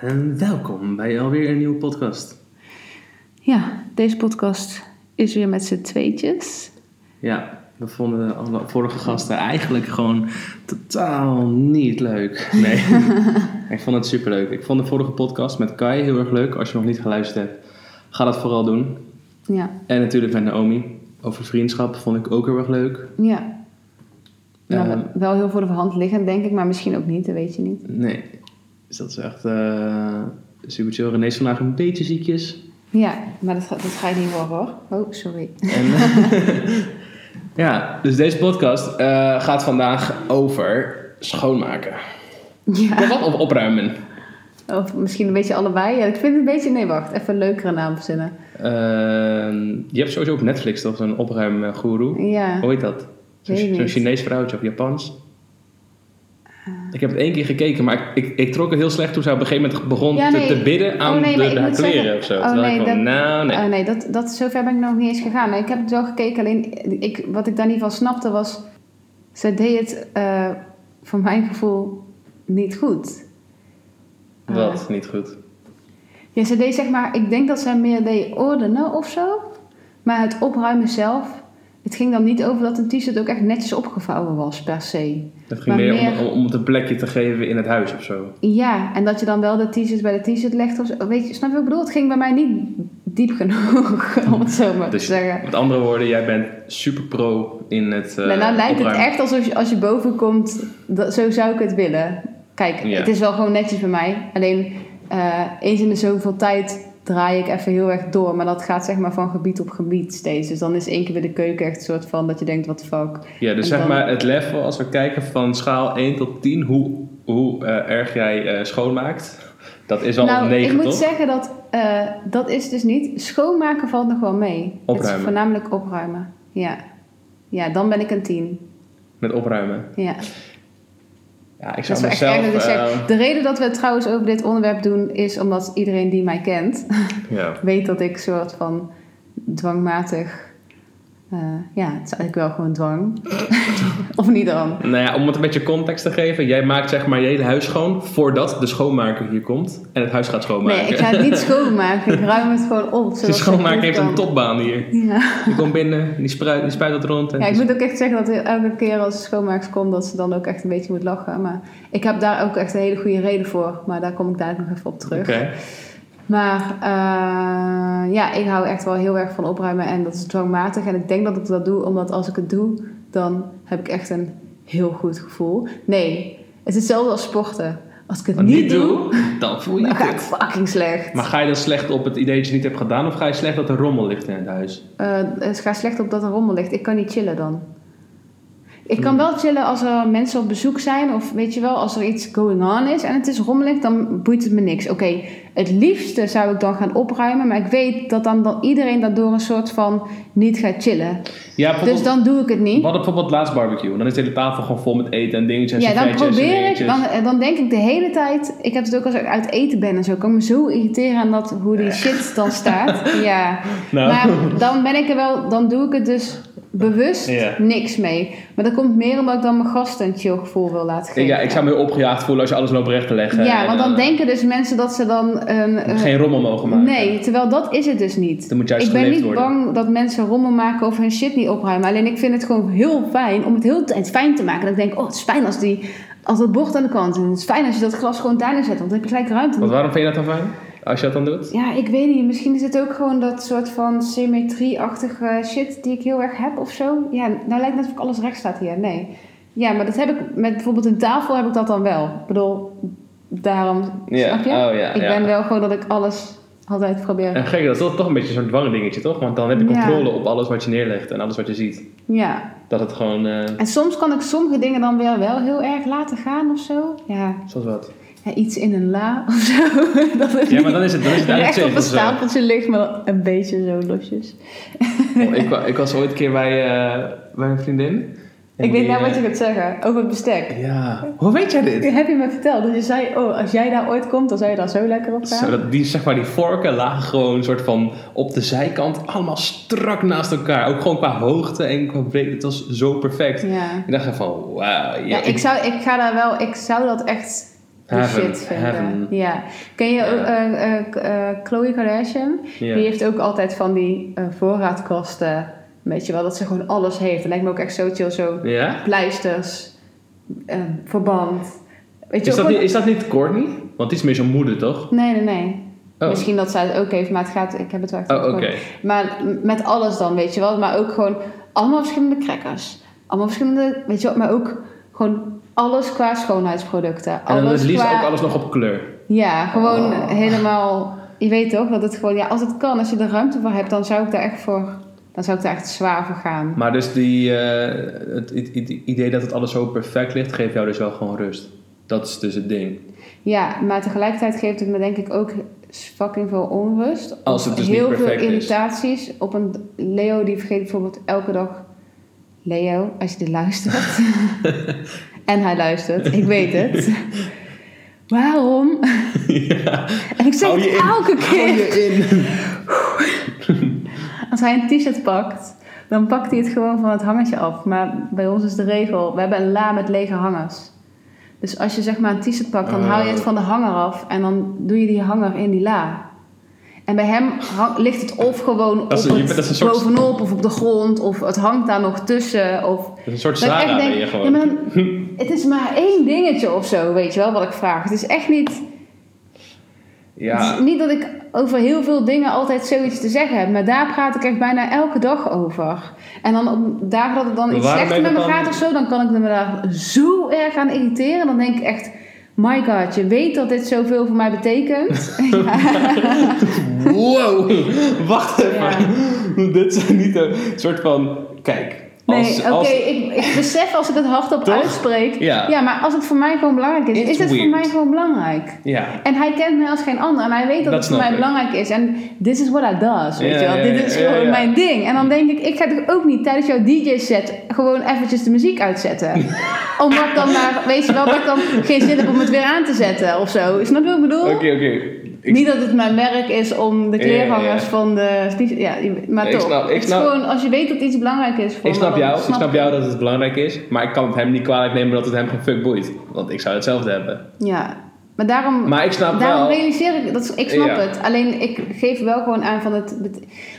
En welkom bij alweer een nieuwe podcast. Ja, deze podcast is weer met z'n tweetjes. Ja, we vonden alle vorige gasten eigenlijk gewoon totaal niet leuk. Nee, ik vond het superleuk. Ik vond de vorige podcast met Kai heel erg leuk. Als je nog niet geluisterd hebt, ga dat vooral doen. Ja, En natuurlijk met Naomi. Over vriendschap vond ik ook heel erg leuk. ja. Nou, wel heel voor de hand liggend, denk ik, maar misschien ook niet, dat weet je niet. Nee, dus dat is echt eh super chill. René is vandaag een beetje ziekjes. Ja, maar dat, ga- dat ga je niet horen hoor. Oh, sorry. En, ja, dus deze podcast eh, gaat vandaag over schoonmaken. Ja, Of wat? Of opruimen. of misschien een beetje allebei. Ja, ik vind het een beetje, nee wacht, even een leukere naam verzinnen. Ehm, je hebt sowieso op Netflix toch zo'n opruimgoeroe. Ja, Hoe heet dat? Zo'n. Chinees vrouwtje of Japans. Ik heb het één keer gekeken, maar ik, ik, ik trok het heel slecht toen zij op een gegeven moment begon Ja, te, nee. te bidden aan Oh, nee, de, haar kleren zeggen- of zo. oh, nee, ik van, dat- nou nee. Oh nee, dat, dat, zover ben ik nog niet eens gegaan. Ik heb het wel gekeken, alleen ik, wat ik daar niet van snapte was... Zij deed het, eh, voor mijn gevoel, niet goed. Eh, Wat? Niet goed. Ja, ze deed zeg maar... Ik denk dat zij meer deed ordenen of zo. Maar het opruimen zelf... Het ging dan niet over dat een t-shirt ook echt netjes opgevouwen was, per se. Het ging maar meer, meer- Om, om het een plekje te geven in het huis of zo. Ja, en dat je dan wel de t-shirt bij de t-shirt legt of zo. Weet je, snap je wat ik bedoel? Het ging bij mij niet diep genoeg, om het zo maar Dus te zeggen. met andere woorden, jij bent super pro in het eh nou, nou lijkt het echt alsof je, als je boven komt, dat, zo zou ik het willen. Kijk, Ja. het is wel gewoon netjes bij mij. Alleen eh, eens in de zoveel tijd draai ik even heel erg door. Maar dat gaat zeg maar van gebied op gebied steeds. Dus dan is één keer weer de keuken echt een soort van dat je denkt, wat fuck. Ja, dus En zeg dan- maar het level, als we kijken van schaal 1 tot 10, hoe, hoe eh, erg jij eh, schoonmaakt, dat is al nou, een 9 ik moet toch? zeggen dat eh, dat is dus niet. Schoonmaken valt nog wel mee. Het is Opruimen. voornamelijk opruimen. Ja. Ja, dan ben ik een 10. Met opruimen. Ja. Ja, ik zou echt mezelf... zeg. eh, De reden dat we het trouwens over dit onderwerp doen is omdat iedereen die mij kent ja. weet dat ik soort van dwangmatig. Eh, ja, het is eigenlijk wel gewoon dwang. of niet dan? Nou ja, om het een beetje context te geven. Jij maakt zeg maar je hele huis schoon voordat de schoonmaker hier komt en het huis gaat schoonmaken. Nee, ik ga het niet schoonmaken. Ik ruim het gewoon op. De schoonmaker heeft een topbaan hier. Ja. Die komt binnen, die spuit, die spuit het rond. En ja, ik moet ook echt zeggen dat elke keer als de schoonmaakster komt, dat ze dan ook echt een beetje moet lachen. Maar ik heb daar ook echt een hele goede reden voor. Maar daar kom ik dadelijk nog even op terug. Oké. Maar eh, ja, ik hou echt wel heel erg van opruimen en dat is dwangmatig. En ik denk dat ik dat doe omdat als ik het doe, dan heb ik echt een heel goed gevoel. Nee, het is hetzelfde als sporten. Als ik het niet doe, dan voel je dan ga ik het. fucking slecht. Maar ga je dan slecht op het idee dat je het niet hebt gedaan of ga je slecht dat er rommel ligt in het huis? Eh, het gaat slecht op dat er rommel ligt. Ik kan niet chillen dan. Ik kan Hmm. wel chillen als er mensen op bezoek zijn. Of weet je wel, als er iets going on is en het is rommelig, dan boeit het me niks. Oké, het liefste zou ik dan gaan opruimen. Maar ik weet dat dan, dan iedereen daardoor een soort van niet gaat chillen. Ja, Dus dan doe ik het niet. hadden bijvoorbeeld laatst barbecue. Dan is de hele tafel gewoon vol met eten en dingetjes en Ja, dan probeer ik, dan, eh, dan denk ik de hele tijd, ik heb het ook als ik uit eten ben en zo, kan ik me zo irriteren aan dat, hoe die shit dan staat. Ja, Nou. maar dan ben ik er wel, dan doe ik het dus bewust niks mee. Maar dat komt meer omdat ik dan mijn gasten een chill gevoel wil laten geven. Ja, ik zou me heel opgejaagd voelen als je alles loopt recht te leggen. Ja, want dan eh, denken dus mensen dat ze dan een... een- geen rommel mogen maken. Nee, terwijl dat is het dus niet. Dan moet juist ik ben niet worden. bang dat mensen rommel maken of hun shit niet opruimen. Alleen ik vind het gewoon heel fijn om het heel fijn te maken. Dat ik denk, oh, het is fijn als, die, als het bord aan de kant. En het is fijn als je dat glas gewoon daar neerzet, want dan heb je gelijk ruimte. Want waarom vind je dat dan fijn? Als je dat dan doet? Ja, ik weet niet. Misschien is het ook gewoon dat soort van symmetrie-achtige shit die ik heel erg heb of zo. Ja, nou lijkt het net of ik alles recht staat hier. Nee. Ja, maar dat heb ik met bijvoorbeeld een tafel heb ik dat dan wel. Ik bedoel, daarom, snap je? oh ik ben wel gewoon dat ik alles altijd probeer. En gek, dat is toch, een beetje zo'n dwangdingetje, toch? Want dan heb je Ja. controle op alles wat je neerlegt en alles wat je ziet. Ja. Dat het gewoon, eh, En soms kan ik sommige dingen dan weer wel heel erg laten gaan of zo. Ja, zoals wat. Ja iets in een la of zo. dat Ja, maar dan is het, dan is het op een stapeltje ligt, maar een beetje zo losjes. Oh, ik, ik was ooit een keer bij, eh, bij een vriendin. ik weet nou wat je eh, gaat zeggen over het bestek. Ja. Hoe weet jij dit? Heb je me verteld dat je zei, oh, als jij daar ooit komt, dan zou je daar zo lekker op gaan? Zo, dat, die, zeg maar, die vorken lagen gewoon soort van op de zijkant allemaal strak naast elkaar. Ook gewoon qua hoogte en qua breedte. Het was zo perfect. Ja. Ik dacht van, wauw. Ja, ik, zou, ik ga daar wel, ik zou dat echt Heaven, shit vinden. Ja. Ken je ook, eh, eh, eh, Kardashian? Die heeft ook altijd van die voorraadkasten. Weet je wel, dat ze gewoon alles heeft. Dat lijkt me ook echt zo chill, zo pleisters, eh, verband. Weet je Is dat, gewoon- niet, is dat niet Courtney? Want die is meer zo'n moeder, toch? Nee, nee, nee. Oh, Misschien dat zij het ook heeft, maar het gaat, ik heb het wel echt oh oké. Maar met alles dan, weet je wel. Maar ook gewoon allemaal verschillende crackers. Allemaal verschillende, weet je wel. Maar ook gewoon alles qua schoonheidsproducten. En dan alles het liefst qua... ook alles nog op kleur. Ja, gewoon Oh. helemaal... Je weet toch dat het gewoon... Ja, als het kan, als je er ruimte voor hebt, dan zou ik daar echt voor... Dan zou ik daar echt zwaar voor gaan. Maar dus die, eh, het, het- het idee dat het alles zo perfect ligt, geeft jou dus wel gewoon rust. Dat is dus het ding. Ja, maar tegelijkertijd geeft het me denk ik ook fucking veel onrust. Als het dus niet Heel veel perfect is. irritaties. Op een Leo die vergeet bijvoorbeeld elke dag... Leo, als je dit luistert... en hij luistert, ik weet het. Waarom? ja. En ik zeg Hou het in. elke Hou keer. je in. Als hij een t-shirt pakt, dan pakt hij het gewoon van het hangertje af. Maar bij ons is de regel, we hebben een la met lege hangers. Dus als je zeg maar een t-shirt pakt, dan Oh. haal je het van de hanger af en dan doe je die hanger in die la. En bij hem hang- ligt het of gewoon op Dat is een- je bent- het dat is een soort- bovenop of op de grond of het hangt daar nog tussen. Of Dat is een soort Zara denk, je gewoon. ja, maar dan, het is maar één dingetje of zo, weet je wel, wat ik vraag. Het is echt niet... Ja. Het is niet dat ik over heel veel dingen altijd zoiets te zeggen heb, maar daar praat ik echt bijna elke dag over. En dan op dagen dat het dan Maar iets slechter met me gaat of zo, dan kan ik me daar zo erg aan irriteren. Dan denk ik echt, my god, je weet dat dit zoveel voor mij betekent. Wow, wacht even. Ja. Dit zijn niet een soort van. Kijk. Nee, oké, ik, ik besef als ik het hardop Toch? uitspreek. Ja. maar als het voor mij gewoon belangrijk is, It's is het voor mij gewoon belangrijk. ja. En hij kent mij als geen ander. En hij weet dat, het voor mij belangrijk is. En this is what I does, weet je wel. Dit is gewoon mijn ding. En dan denk ik, ik ga toch ook niet tijdens jouw DJ-set gewoon eventjes de muziek uitzetten. Omdat dan maar, weet je wel, dat ik dan geen zin heb om het weer aan te zetten of zo. Snap je wat ik bedoel? Oké, oké. Ik- Niet dat het mijn werk is om de Ja, ja, kleerhangers ja. van de... Ja, maar toch. snap- het is gewoon, als je weet dat iets belangrijk is voor Ik snap jou, ik snap jou dat het belangrijk is, maar ik kan het hem niet kwalijk nemen dat het hem geen fuck boeit. Want ik zou hetzelfde hebben. Ja, maar daarom... Maar ik snap Daarom wel. realiseer ik, dat, ik snap Ja. het. Alleen ik geef wel gewoon aan van het.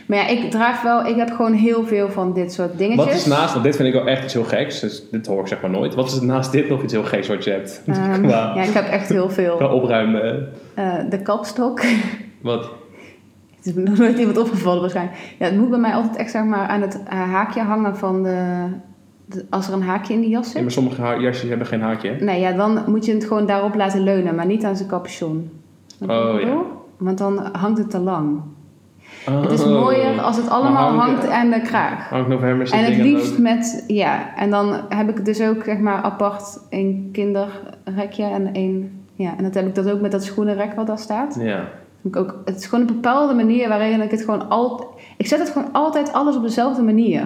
maar ja, ik draag wel, ik heb gewoon heel veel van dit soort dingetjes. Wat is naast, want dit vind ik wel echt iets heel geks, dus dit hoor ik zeg maar nooit. Wat is naast dit nog iets heel geks wat je hebt? Ehm, qua, ja, ik heb echt heel qua veel. opruimen. Eh, de kapstok. Wat? Het is me nog nooit iemand opgevallen waarschijnlijk. Ja, het moet bij mij altijd echt zeg maar aan het eh, haakje hangen van de- Als er een haakje in die jas Ja, zit. maar sommige jasjes hebben geen haakje. hè? Nee, ja, dan moet je het gewoon daarop laten leunen, maar niet aan zijn capuchon. Oh, ja. Want dan hangt het te lang. Het is Oh. mooier als het allemaal Maar hangt aan de kraag. Hangt november En het liefst ook. met, ja, en dan heb ik dus ook zeg maar apart een kinderrekje en een, ja, en dat heb ik dat ook met dat schoenenrek wat daar staat. Ja. Ik ook, het is gewoon een bepaalde manier waarin ik het gewoon altijd, ik zet het gewoon altijd alles op dezelfde manier.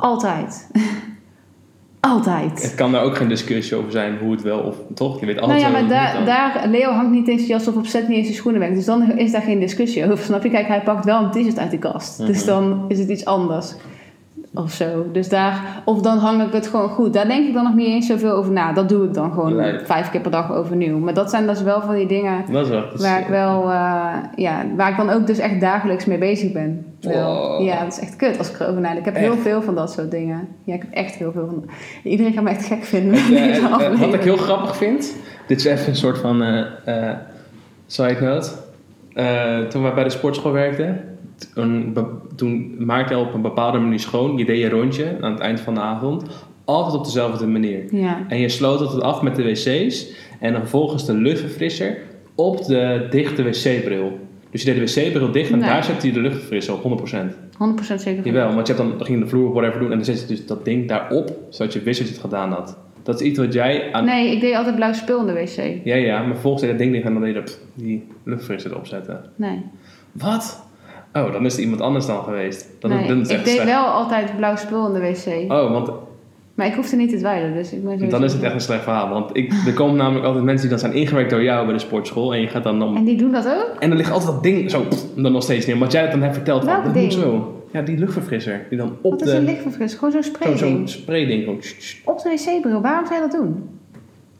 Altijd. altijd. Het kan daar ook geen discussie over zijn hoe het wel of toch. Je weet Nou altijd ja, wel maar daar, daar, Leo hangt niet in zijn jas of op zet niet in zijn schoenen weg. Dus dan is daar geen discussie over, snap je? Kijk, hij pakt wel een t-shirt uit die kast. Dus Mhm. dan is het iets anders. Of zo. Dus daar, of dan hang ik het gewoon goed. Daar denk ik dan nog niet eens zoveel over na. Dat doe ik dan gewoon vijf keer per dag overnieuw. Maar dat zijn dus wel van die dingen Dat is wel. dat is- waar ik wel, eh, ja, waar ik dan ook dus echt dagelijks mee bezig ben. Wow. Ja, dat is echt kut als ik erover nadenk. Ik heb heel veel van dat soort dingen. Ja, ik heb echt heel veel van. Iedereen gaat me echt gek vinden. met deze eh, eh, wat ik heel grappig vind, dit is even een soort van side note. Toen wij bij de sportschool werkten, toen, maakte je op een bepaalde manier schoon. Je deed je rondje aan het eind van de avond, altijd op dezelfde manier. Ja. En je sloot het af met de wc's en dan vervolgens de luchtverfrisser op de dichte wc-bril. Dus je deed de wc-bril dicht en Nee. daar zette je de luchtverfrisser op, 100%. 100% zeker. Jawel, want je hebt dan, dan ging je de vloer of whatever doen en dan zet je dus dat ding daarop, zodat je wist dat je het gedaan had. Dat is iets wat jij aan... Nee, ik deed altijd blauw spul in de wc. Ja, ja, maar vervolgens deed je dat ding dicht en dan deed je die luchtverfrisser erop zetten. Nee. Wat? Oh, dan is er iemand anders dan geweest. Dan nee. dan Ik deed slecht. wel altijd blauw spul in de wc. Oh, want... maar ik hoefde niet te dweilen, dus ik ben zo. Dan is het echt een slecht verhaal. Want ik, er komen namelijk altijd mensen die dan zijn ingewerkt door jou bij de sportschool. En je gaat dan om... En die doen dat ook? En dan ligt altijd dat ding zo, pff, dan nog steeds niet. Omdat jij het dan hebt verteld. Van, Welk dat ding? zo. Ja, die luchtverfrisser. Die dan op Wat is een de... lichtverfris? Gewoon zo'n Zo'n sprayding. zo sprayding. Gewoon. Op de wc-bril, waarom zou je dat doen?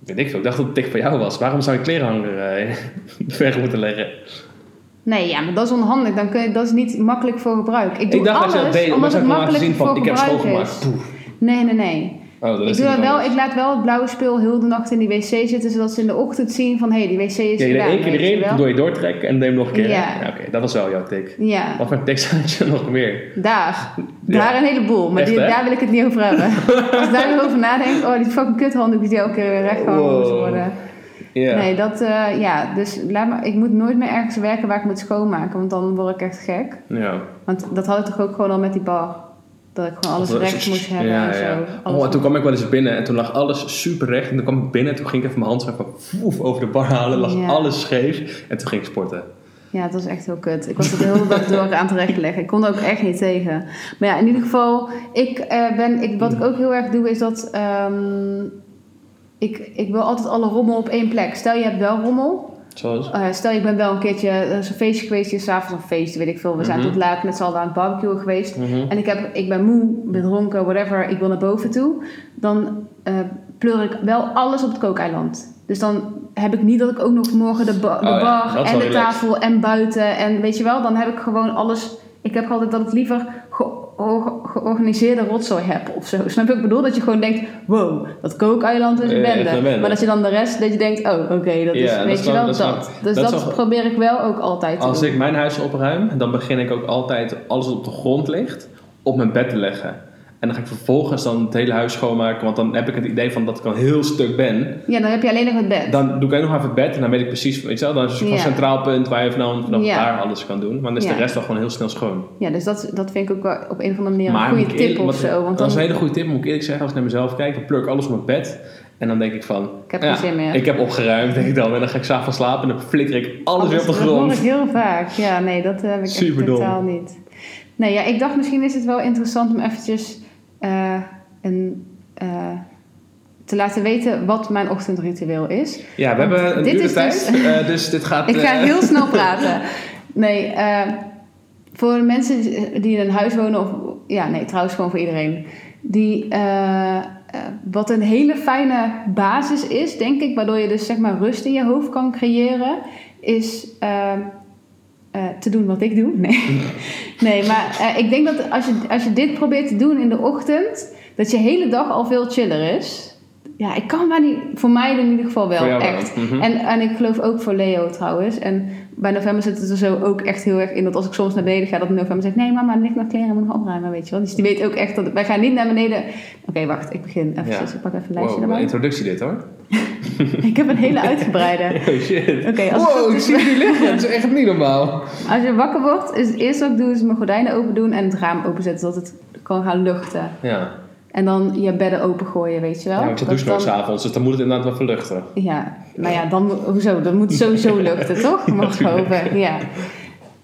Weet ik veel. Ik dacht dat het dik voor jou was. Waarom zou je klerenhanger eh weg moeten leggen? Nee, ja, maar dat is onhandig. Dan kun je, dat is niet makkelijk voor gebruik. Ik doe ik dacht alles dat je dat deed. omdat het makkelijk zien voor van, ik heb schoongemaakt. Nee, nee, nee. Oh, dat Ik, doe dat wel, ik laat wel het blauwe spul heel de nacht in die wc zitten, zodat ze in de ochtend zien van hé, hey, die wc is Ja, gedaan. één keer erin, doe je doortrekken en hem nog een keer. Ja. Oké, dat was wel jouw tik. Ja, Wat voor tics had je nog meer? daar. Ja. Daar een heleboel, maar Echt, die, daar wil ik het niet over hebben. Als ik daar weer over nadenk, oh die fucking kuthanddoekjes die elke keer weer rechtgehangen Wow. worden. Nee, dat, eh, ja, dus laat me, ik moet nooit meer ergens werken waar ik moet schoonmaken, want dan word ik echt gek. Ja. Want dat had ik toch ook gewoon al met die bar. Dat ik gewoon alles Dat- recht moest hebben ja, en zo. ja. Oh, en toen kwam ik wel eens binnen en toen lag alles super recht. En toen kwam ik binnen en toen ging ik even mijn hand woef over de bar halen. lag Ja. alles scheef. En toen ging ik sporten. Ja, het was echt heel kut. Ik was het de hele dag door aan het rechtleggen. Ik kon er ook echt niet tegen. Maar ja, in ieder geval, ik eh, ben, ik, wat ik ook heel erg doe, is dat ehm, ik, ik wil altijd alle rommel op één plek. Stel je hebt wel rommel. Zoals? Eh, stel je bent wel een keertje, er is een feestje geweest, is s'avonds een feest, weet ik veel. We zijn Mhm. tot laat met z'n allen aan het barbecuen geweest. Mhm. En ik, heb, ik ben moe, bedronken, whatever, ik wil naar boven toe. Dan eh pleur ik wel alles op het kookeiland. Dus dan heb ik niet dat ik ook nog morgen de, ba- de Oh bar en de relaxed. tafel en buiten. En weet je wel, dan heb ik gewoon alles... Ik heb altijd dat ik liever georganiseerde rotzooi heb of zo. Snap je ik bedoel? Dat je gewoon denkt, wow, dat kookeiland is een bende. Maar dat je dan de rest, dat je denkt, oh oké, dat is, Ja, weet je wel- dat dus dat probeer ik wel ook altijd te Als doen. ik mijn huis opruim, dan begin ik ook altijd alles wat op de grond ligt op mijn bed te leggen. En dan ga ik vervolgens dan het hele huis schoonmaken. Want dan heb ik het idee van dat ik al heel stuk ben. Ja, dan heb je alleen nog het bed. Dan doe ik nog even het bed en dan weet ik precies, weet je wel, dan is het Ja. een centraal punt waar je vanaf, vanaf Ja. daar alles kan doen. Maar dan is Ja. de rest wel gewoon heel snel schoon. Ja, dus dat, dat vind ik ook wel op een of andere manier Maar een goede tip of zo. Want dat is een hele goede tip, moet ik eerlijk zeggen. Als ik naar mezelf kijk, dan pluk ik alles op mijn bed. En dan denk ik van, ik heb ja, geen zin meer. ik heb opgeruimd, denk ik dan. En dan ga ik s'avonds slapen en dan flikker ik alles weer op de Dat hoor grond. ik heel vaak. Ja, nee, dat heb ik echt totaal niet. Nee, ja, ik dacht misschien is het wel interessant om eventjes een, eh, te laten weten wat mijn ochtendritueel is. Ja, we hebben een dit is tijd, dus- eh, dus dit gaat... Ik ga heel snel praten. Nee, voor mensen die in een huis wonen, of ja, nee, trouwens gewoon voor iedereen. Die, wat een hele fijne basis is, denk ik, waardoor je dus zeg maar rust in je hoofd kan creëren, is eh, te doen wat ik doe. Nee, nee maar eh, ik denk dat als je, als je dit probeert te doen in de ochtend, dat je hele dag al veel chiller is. Ja, ik kan maar niet, voor mij in ieder geval wel, echt. mhm. En, en ik geloof ook voor Leo trouwens. En bij november zit het er zo ook echt heel erg in dat als ik soms naar beneden ga, dat november zegt: Nee, mama, ligt nog kleren, moet nog opruimen, weet je wel. Dus die weet ook echt dat wij gaan niet naar beneden. Oké, wacht, ik begin even. Ja. Ik pak even een Wow, lijstje een erbij. introductie dit hoor. Ik heb een hele uitgebreide. Oh shit. Oké, als, het wow, ik zie jullie liggen. Dat is echt niet normaal. als je wakker wordt, is het eerste wat ik doe, is mijn gordijnen open doen en het raam openzetten, zodat het kan gaan luchten. Ja, En dan je bedden opengooien, weet je wel. ja want je nooit dan- s'avonds, dus dan moet het inderdaad wel verluchten. Ja, nou ja, dan, hoezo? Dat moet sowieso luchten, toch? Mag ik hopen, ja.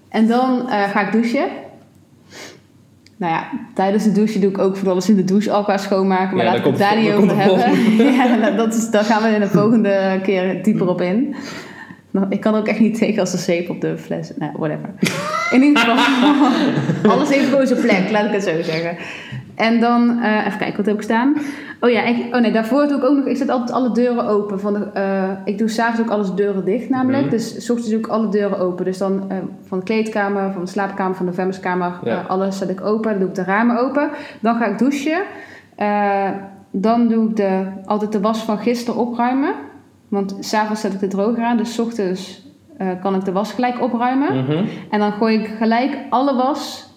En dan eh, ga ik douchen. Nou ja, tijdens de douche doe ik ook van alles in de douche al qua schoonmaken. Maar Ja, laten we het daar niet over hebben. ja, dat is, daar gaan we in de volgende keer dieper op in. Ik kan ook echt niet tegen als er zeep op de fles... Nou, whatever. In ieder geval, alles heeft zijn plek, laat ik het zo zeggen. En dan, eh, even kijken, wat heb ik staan? Oh ja, ik, oh nee, daarvoor doe ik ook nog, ik zet altijd alle deuren open. Van de, eh, ik doe s'avonds ook alles deuren dicht namelijk. Mhm. Dus s ochtends doe ik alle deuren open. Dus dan eh, van de kleedkamer, van de slaapkamer, van de Ja. eh, alles zet ik open. Dan doe ik de ramen open. Dan ga ik douchen. Dan doe ik de, altijd de was van gisteren opruimen. Want s'avonds zet ik de droger aan, dus ochtends eh, kan ik de was gelijk opruimen. Mhm. En dan gooi ik gelijk alle was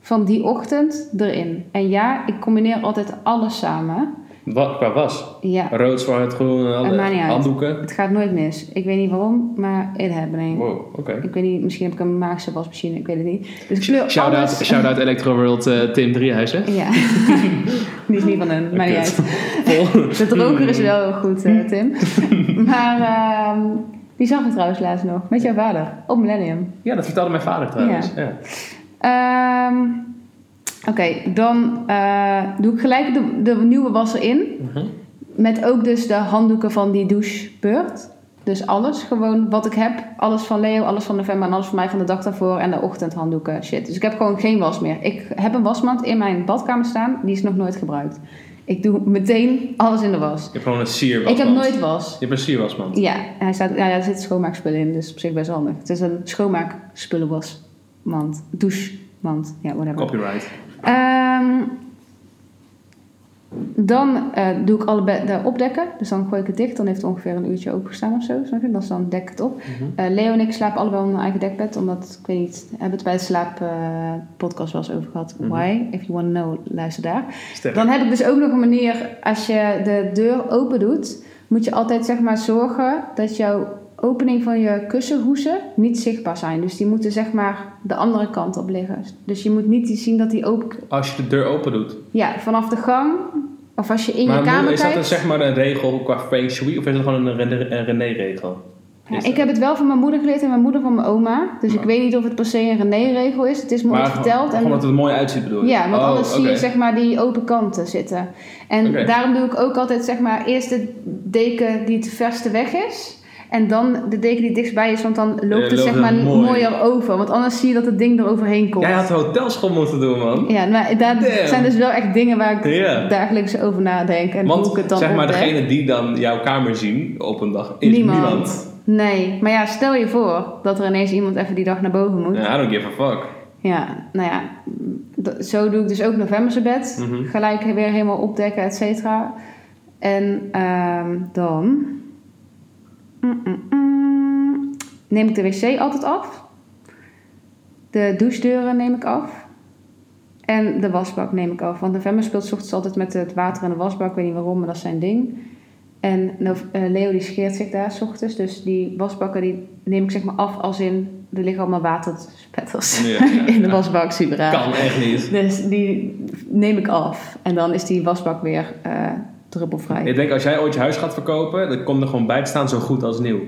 van die ochtend erin. En ja, ik combineer altijd alles samen. Wat qua was? Ja, Rood, zwart, groen, alle handdoeken. het gaat nooit mis. Ik weet niet waarom, maar it happening. Wow, oké. Ik weet niet, misschien heb ik een magische wasmachine, ik weet het niet. Dus shout Electroworld eh, Tim Driehuizen. Ja, die is niet van hun, maar niet uit. De droger is wel goed, eh, Tim. Maar ehm, die zag ik trouwens laatst nog, met jouw vader, op Millennium. Ja, dat vertelde mijn vader trouwens. Ja. Ehm, Oké, dan eh, doe ik gelijk de, de nieuwe was erin. Mhm. Met ook dus de handdoeken van die douchebeurt. Dus alles, gewoon wat ik heb. Alles van Leo, alles van november en alles van mij van de dag daarvoor. En de ochtendhanddoeken, shit. Dus ik heb gewoon geen was meer. Ik heb een wasmand in mijn badkamer staan. Die is nog nooit gebruikt. Ik doe meteen alles in de was. Je hebt gewoon een sierwasmand. Ik heb nooit was. Je hebt een sierwasmand. Ja, hij staat, ja, daar zitten schoonmaakspullen in. Dus op zich best handig. Het is een schoonmaakspullenwasmand. Douchemand. Ja, whatever. Copyright. Ehm, dan eh, doe ik alle bedden opdekken. Dus dan gooi ik het dicht. Dan heeft het ongeveer een uurtje opengestaan of zo. Snap je? Dus dan dek ik het op. Mhm. Eh, Leo en ik slapen allebei op een eigen dekbed. Omdat, ik weet niet, we hebben het bij de slaappodcast wel eens over gehad. Mhm. Why? If you want to know, luister daar. Sterk. Dan heb ik dus ook nog een manier, als je de deur open doet, moet je altijd zeg maar zorgen dat jouw opening van je kussenhoezen niet zichtbaar zijn. Dus die moeten zeg maar de andere kant op liggen. Dus je moet niet zien dat die open... Als je de deur open doet. Ja, vanaf de gang, of als je in maar je kamer is dat kijkt. een, zeg maar een regel qua feng shui of is het gewoon een René- een René-regel? Ja, Is ik dat- heb het wel van mijn moeder geleerd en mijn moeder van mijn oma. Dus ik Maar- weet niet of het per se een René-regel is. Het is me ooit Maar verteld. gewoon dat het er mooi uitziet bedoel je? Ja, want Oh, anders zie je zeg maar die open kanten zitten. En daarom doe ik ook altijd zeg maar eerst de deken die het verste weg is. En dan de deken die dichtstbij is, want dan loopt Ja, het zeg maar mooi. mooier over. Want anders zie je dat het ding er overheen komt. Jij had hotelschool moeten doen, man. Ja, maar daar Damn. zijn dus wel echt dingen waar ik dagelijks over nadenk. En Want hoe ik het dan zeg maar, degene die dan jouw kamer zien op een dag is Niemand. niemand. Nee, maar ja, stel je voor dat er ineens iemand even die dag naar boven moet. Ja, I don't give a fuck. Ja, nou ja, zo doe ik dus ook novemberse bed. Mhm. Gelijk weer helemaal opdekken, et cetera. En ehm, dan. Neem ik de wc altijd af. De douchedeuren neem ik af. En de wasbak neem ik af. Want november speelt 's ochtends altijd met het water in de wasbak. Ik weet niet waarom, maar dat is zijn ding. En Nov- eh, Leo die scheert zich daar 's ochtends. Dus die wasbakken die neem ik zeg maar af als in... Er liggen allemaal waterspetters Ja, ja, in de wasbak. Super raar. Kan echt niet. Dus die neem ik af. En dan is die wasbak weer eh druppelvrij. Ik denk als jij ooit je huis gaat verkopen, dan komt er gewoon bij te staan zo goed als nieuw.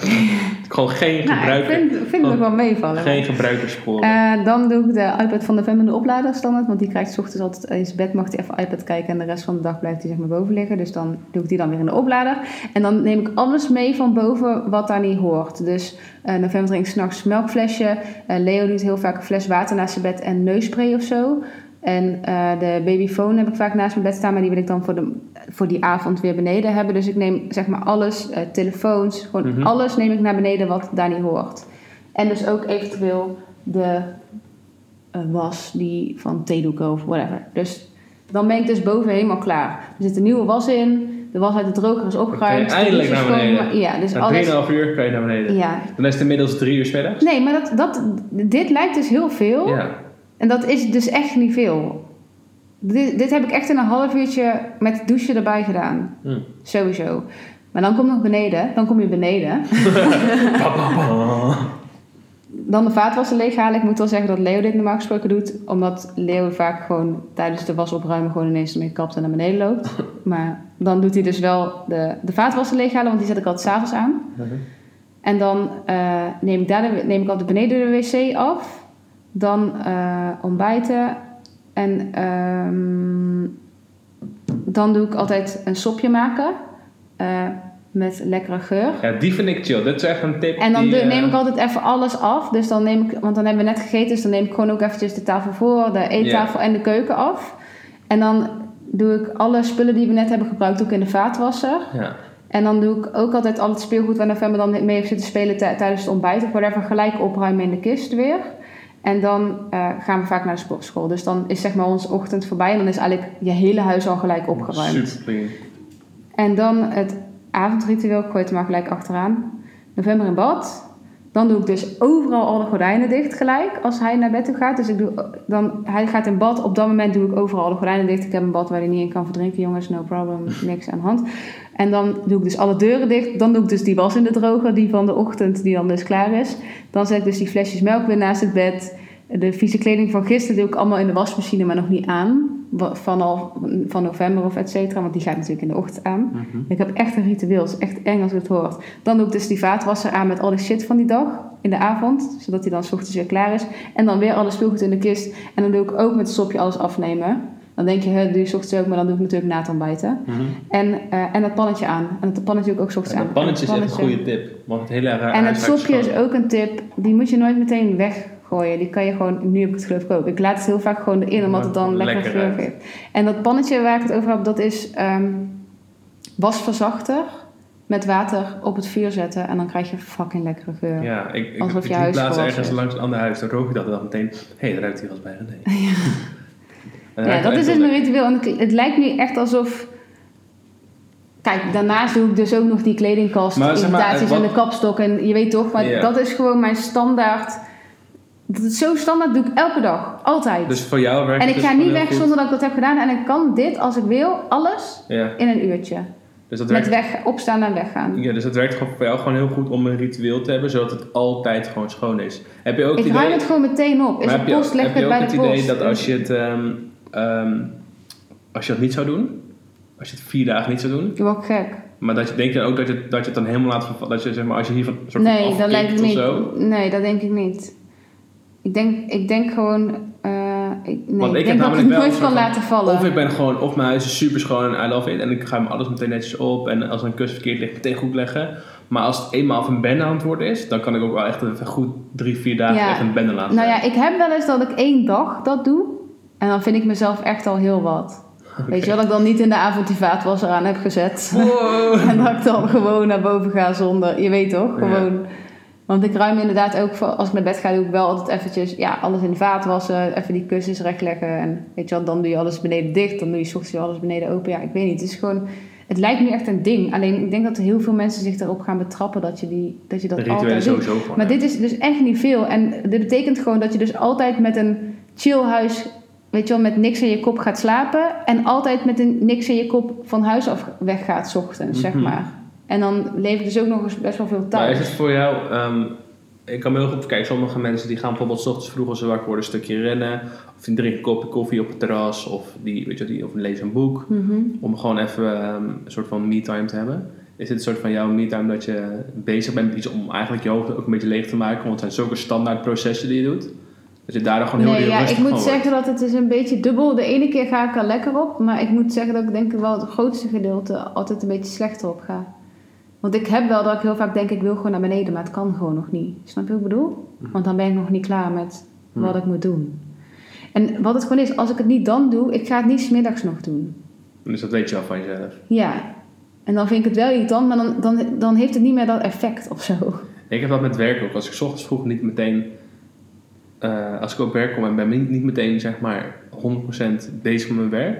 gewoon geen nou, ik gebruiker. vind, vind het wel meevallen. Geen gebruikerssporen. Eh, dan doe ik de iPad van november in de oplader standaard. Want die krijgt 's ochtends altijd in zijn bed. Mag hij even iPad kijken. En de rest van de dag blijft hij zeg maar boven liggen. Dus dan doe ik die dan weer in de oplader. En dan neem ik alles mee van boven wat daar niet hoort. Dus eh, november drinkt s'nachts melkflesje. Eh, Leo doet heel vaak een fles water naast zijn bed en neusspray of zo. En eh, de babyfoon heb ik vaak naast mijn bed staan. Maar die wil ik dan voor, de, voor die avond weer beneden hebben. Dus ik neem zeg maar alles. eh, telefoons. Gewoon Mhm. alles neem ik naar beneden wat daar niet hoort. En dus ook eventueel de eh, was die van theedoeken of whatever. Dus dan ben ik dus boven helemaal klaar. Er zit een nieuwe was in. De was uit de droger is opgeruimd. Je eindelijk naar beneden. Ja, dus Na alles. 3,5 uur kan je naar beneden. Ja. Dan is het inmiddels 3 uur middags. Nee, maar dat, dat, dit lijkt dus heel veel. Ja. En dat is dus echt niet veel. Dit, dit heb ik echt in een half uurtje met douchen erbij gedaan. Hm. Sowieso. Maar dan kom je nog beneden. Dan kom je beneden. Dan de vaatwasser leeghalen. Ik moet wel zeggen dat Leo dit normaal gesproken doet. Omdat Leo vaak gewoon tijdens de was opruimen gewoon ineens ermee kapt en naar beneden loopt. Maar dan doet hij dus wel de, de vaatwasser leeghalen. Want die zet ik altijd s'avonds aan. Mhm. En dan eh, neem, ik daar de, neem ik altijd beneden de wc af. Dan eh, ontbijten. En ehm, dan doe ik altijd een sopje maken. eh, met lekkere geur. Ja, die vind ik chill. Dit is echt een tip. En dan die, eh, neem ik altijd even alles af. Dus dan neem ik, want dan hebben we net gegeten, dus dan neem ik gewoon ook eventjes de tafel voor, de eettafel en de keuken af. En dan doe ik alle spullen die we net hebben gebruikt ook in de vaatwasser. Ja. En dan doe ik ook altijd al het speelgoed waar November dan mee heeft zitten spelen tij- tijdens het ontbijt of whatever, gelijk opruimen in de kist weer. En dan eh, gaan we vaak naar de sportschool. Dus dan is zeg maar onze ochtend voorbij en dan is eigenlijk je hele huis al gelijk opgeruimd. Super clean. En dan het avondritueel, ik gooi het maar gelijk achteraan. November in bad. Dan doe ik dus overal alle gordijnen dicht gelijk als hij naar bed toe gaat. Dus ik doe, dan, hij gaat in bad. Op dat moment doe ik overal de gordijnen dicht. Ik heb een bad waar hij niet in kan verdrinken, jongens. No problem, niks aan de hand. En dan doe ik dus alle deuren dicht. Dan doe ik dus die was in de droger, die van de ochtend, die dan dus klaar is. Dan zet ik dus die flesjes melk weer naast het bed. De vieze kleding van gisteren doe ik allemaal in de wasmachine, maar nog niet aan. Wa- vanaf van november of et cetera, want die gaat natuurlijk in de ochtend aan. Mhm. Ik heb echt een ritueel, het is echt eng als ik het hoort. Dan doe ik dus die vaatwasser aan met al die shit van die dag in de avond, zodat hij dan s ochtends weer klaar is. En dan weer alle speelgoed in de kist. En dan doe ik ook met het stopje alles afnemen. Dan denk je, hè, doe je s ochtends ook, maar dan doe ik natuurlijk na het ontbijten. Mhm. En, eh, en dat pannetje aan. En dat pannetje ik ook s ochtends aan. dat pannetje is echt een goede tip. Want het hele En het sopje is ook een tip. Die moet je nooit meteen weggooien. Die kan je gewoon, nu heb ik het geloof ik ook. Ik laat het heel vaak gewoon erin, omdat het dan lekker, Lekker geur geeft. En dat pannetje waar ik het over heb, dat is ehm, wasverzachter. Met water op het vuur zetten en dan krijg je fucking lekkere geur. Ja, ik, ik, Alsof ik je gewassen ergens is. langs een ander huis. Dan rook ik dat en dacht meteen... Hé, hey, dat ruikt hier als bij. En Ja, ruikt dat is dus mijn ritueel. En het, het lijkt nu echt alsof... Kijk, daarnaast doe ik dus ook nog die kledingkast, Maar zeg maar, irritaties wat- en de kapstok. En je weet toch, maar Ja. dat is gewoon mijn standaard... Dat is zo standaard, doe ik elke dag. Altijd. Dus voor jou werkt en ik het ga dus niet weg zonder dat ik dat heb gedaan. En ik kan dit, als ik wil, alles. Ja, in een uurtje. dus dat Met werkt... weg, opstaan en weggaan. Ja, dus het werkt gewoon voor jou gewoon heel goed om een ritueel te hebben, zodat het altijd gewoon schoon is. Heb je ook Ik het ruim idee, het gewoon meteen op. Is maar het heb je, post, leg heb ik je het ook bij het de idee post. dat als je het, ehm, ehm, als je dat niet zou doen, als je het vier dagen niet zou doen, Je wordt gek. maar dat je, denk je ook dat je, dat je het dan helemaal laat vervallen, dat je zeg maar, als je hiervan soort Nee, dat lijkt me of niet. zo. Nee, dat denk ik niet. Ik denk, ik denk gewoon... eh, ik, nee, Want ik, ik heb ik namelijk het wel nooit een van- laten vallen. Of ik ben gewoon, of mijn huis is super schoon en I love it. En ik ga me alles meteen netjes op. En als er een kus verkeerd ligt, meteen goed leggen. Maar als het eenmaal van bende aan het worden is, dan kan ik ook wel echt even goed drie, vier dagen Ja. echt een bende laten Nou ja, ik heb wel eens dat ik één dag dat doe. En dan vind ik mezelf echt al heel wat. Weet je wel, dat ik dan niet in de avond die vaatwasser aan heb gezet. Wow. en dat ik dan gewoon naar boven ga zonder... Je weet toch? Ja. Want ik ruim inderdaad ook, als ik naar bed ga, doe ik wel altijd eventjes ja, alles in de vaat wassen. Even die kussens rechtleggen. En weet je wel, dan doe je alles beneden dicht. Dan doe je ochtends alles beneden open. Ja, ik weet niet. Het is gewoon... Het lijkt nu echt een ding. Alleen ik denk dat er heel veel mensen zich erop gaan betrappen dat je, die, dat, je dat altijd doet. sowieso gewoon. Maar dit is dus echt niet veel. En dit betekent gewoon dat je dus altijd met een chill huis, weet je wel, met niks in je kop gaat slapen. En altijd met een niks in je kop van huis af weggaat, 's ochtends, zeg Mhm. maar. En dan ik dus ook nog eens best wel veel Maar is het voor jou... ehm, ik kan me heel goed kijken, sommige mensen die gaan bijvoorbeeld 's ochtends vroeg als ze wakker worden een stukje rennen. Of die drinken een kopje koffie op het terras. Of die, weet je, die, of lezen een boek. Mhm. Om gewoon even ehm, een soort van me-time te hebben. Is dit een soort van jouw me-time dat je bezig bent met iets om eigenlijk je hoofd ook een beetje leeg te maken? Want het zijn zulke standaard processen die je doet. Dat je daardoor gewoon heel, Nee, heel ja, rustig ik moet wordt. zeggen dat het is een beetje dubbel. De ene keer ga ik er lekker op. Maar ik moet zeggen dat ik denk ik wel het grootste gedeelte altijd een beetje slechter op ga. Want ik heb wel dat ik heel vaak denk ik wil gewoon naar beneden. Maar het kan gewoon nog niet. Snap je wat ik bedoel? Want dan ben ik nog niet klaar met wat Hmm. ik moet doen. En wat het gewoon is, als ik het niet dan doe, ik ga het niet smiddags nog doen. Dus dat weet je wel van jezelf. Ja. En dan vind ik het wel irritant, maar dan, dan, dan heeft het niet meer dat effect of zo. Ik heb dat met werk ook. Als ik 's ochtends vroeg niet meteen... eh, als ik op werk kom en ben niet, niet meteen zeg maar 100% bezig met mijn werk.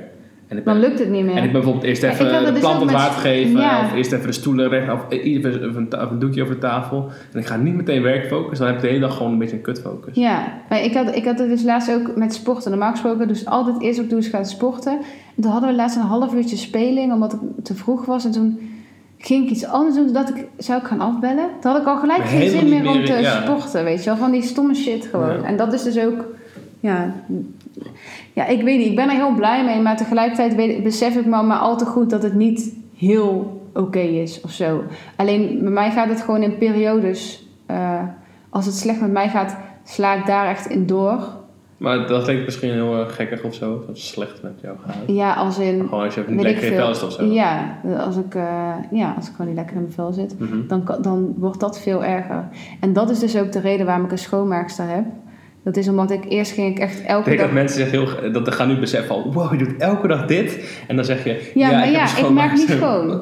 En ik ben, Dan lukt het niet meer. en ik ben bijvoorbeeld eerst even de dus plant het water geven. Ja. Of eerst even de stoelen recht. Of even een, doekje over de tafel. En ik ga niet meteen werk focussen. Dan heb ik de hele dag gewoon een beetje een kutfocus. Ja, maar ik had, ik had het dus laatst ook met sporten. Normaal gesproken dus altijd eerst op doe gaan sporten. En toen hadden we laatst een half uurtje speling, omdat ik te vroeg was. En toen ging ik iets anders doen. Toen dacht ik, zou ik gaan afbellen? Toen had ik al gelijk Maar geen zin meer om te ja. sporten, weet je wel. Van die stomme shit gewoon. En dat is dus ook, ja... Ja, ik weet niet. Ik ben er heel blij mee. Maar tegelijkertijd weet, besef ik me maar al te goed dat het niet heel oké is of zo. Alleen bij mij gaat het gewoon in periodes. eh, als het slecht met mij gaat, sla ik daar echt in door. Maar dat klinkt misschien heel erg gekkig of zo. Dat het slecht met jou gaat. Ja, als in. Gewoon als je niet lekker in vel zit of zo. Ja, als ik, eh, ja, als ik gewoon niet lekker in mijn vel zit, Mhm. dan, dan wordt dat veel erger. En dat is dus ook de reden waarom ik een schoonmaakster heb. Dat is omdat ik eerst ging ik echt Ik elke denk dag. dat mensen zich heel, dat gaan nu beseffen van, wow, je doet elke dag dit. En dan zeg je, Ja, maar ik ja, ik maak niet schoon.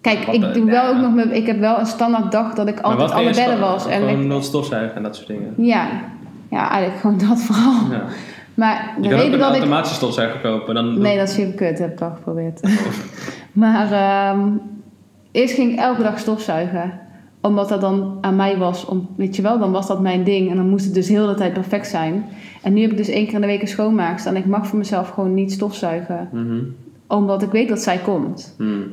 Kijk, Wat ik doe wel ook nog mijn, ik heb wel een standaard dag dat ik altijd alle schoon? was. En Gewoon ik, stofzuigen en dat soort dingen. ja, ja, eigenlijk gewoon dat vooral. Ja. Maar de Je kan ook een dat ik. automatische stofzuiger kopen. Dan Nee, dat is super kut, heb ik al geprobeerd. maar ehm, eerst ging ik elke dag stofzuigen. Omdat dat dan aan mij was. Om, weet je wel, dan was dat mijn ding. En dan moest het dus heel de tijd perfect zijn. En nu heb ik dus één keer in de week een schoonmaakster. En ik mag voor mezelf gewoon niet stofzuigen. Mhm. Omdat ik weet dat zij komt. Hmm.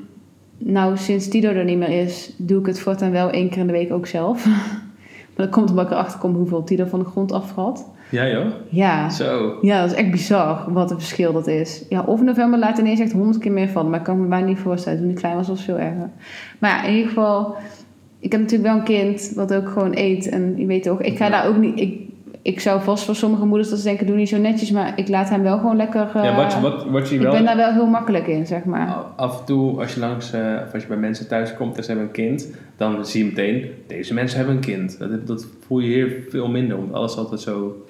Nou, sinds Tido er niet meer is, doe ik het voortaan wel één keer in de week ook zelf. maar dat komt omdat ik erachter kom hoeveel Tido van de grond afvalt. Ja joh? Ja. Zo. Ja, dat is echt bizar wat een verschil dat is. Ja, of november laat ineens echt honderd keer meer van. Maar ik kan me bijna niet voorstellen. Toen ik klein was, was het veel erger. Maar ja, in ieder geval... Ik heb natuurlijk wel een kind wat ook gewoon eet. En je weet toch, ik ga Ja. daar ook niet... Ik, ik zou vast voor sommige moeders dat ze denken, doe niet zo netjes. Maar ik laat hem wel gewoon lekker... eh, ja, wat, je- wat, wat je ik wel... ben daar wel heel makkelijk in, zeg maar. Af en toe, als je langs, eh, of als je bij mensen thuis komt en ze hebben een kind, dan zie je meteen, deze mensen hebben een kind. Dat, dat voel je hier veel minder, omdat alles altijd zo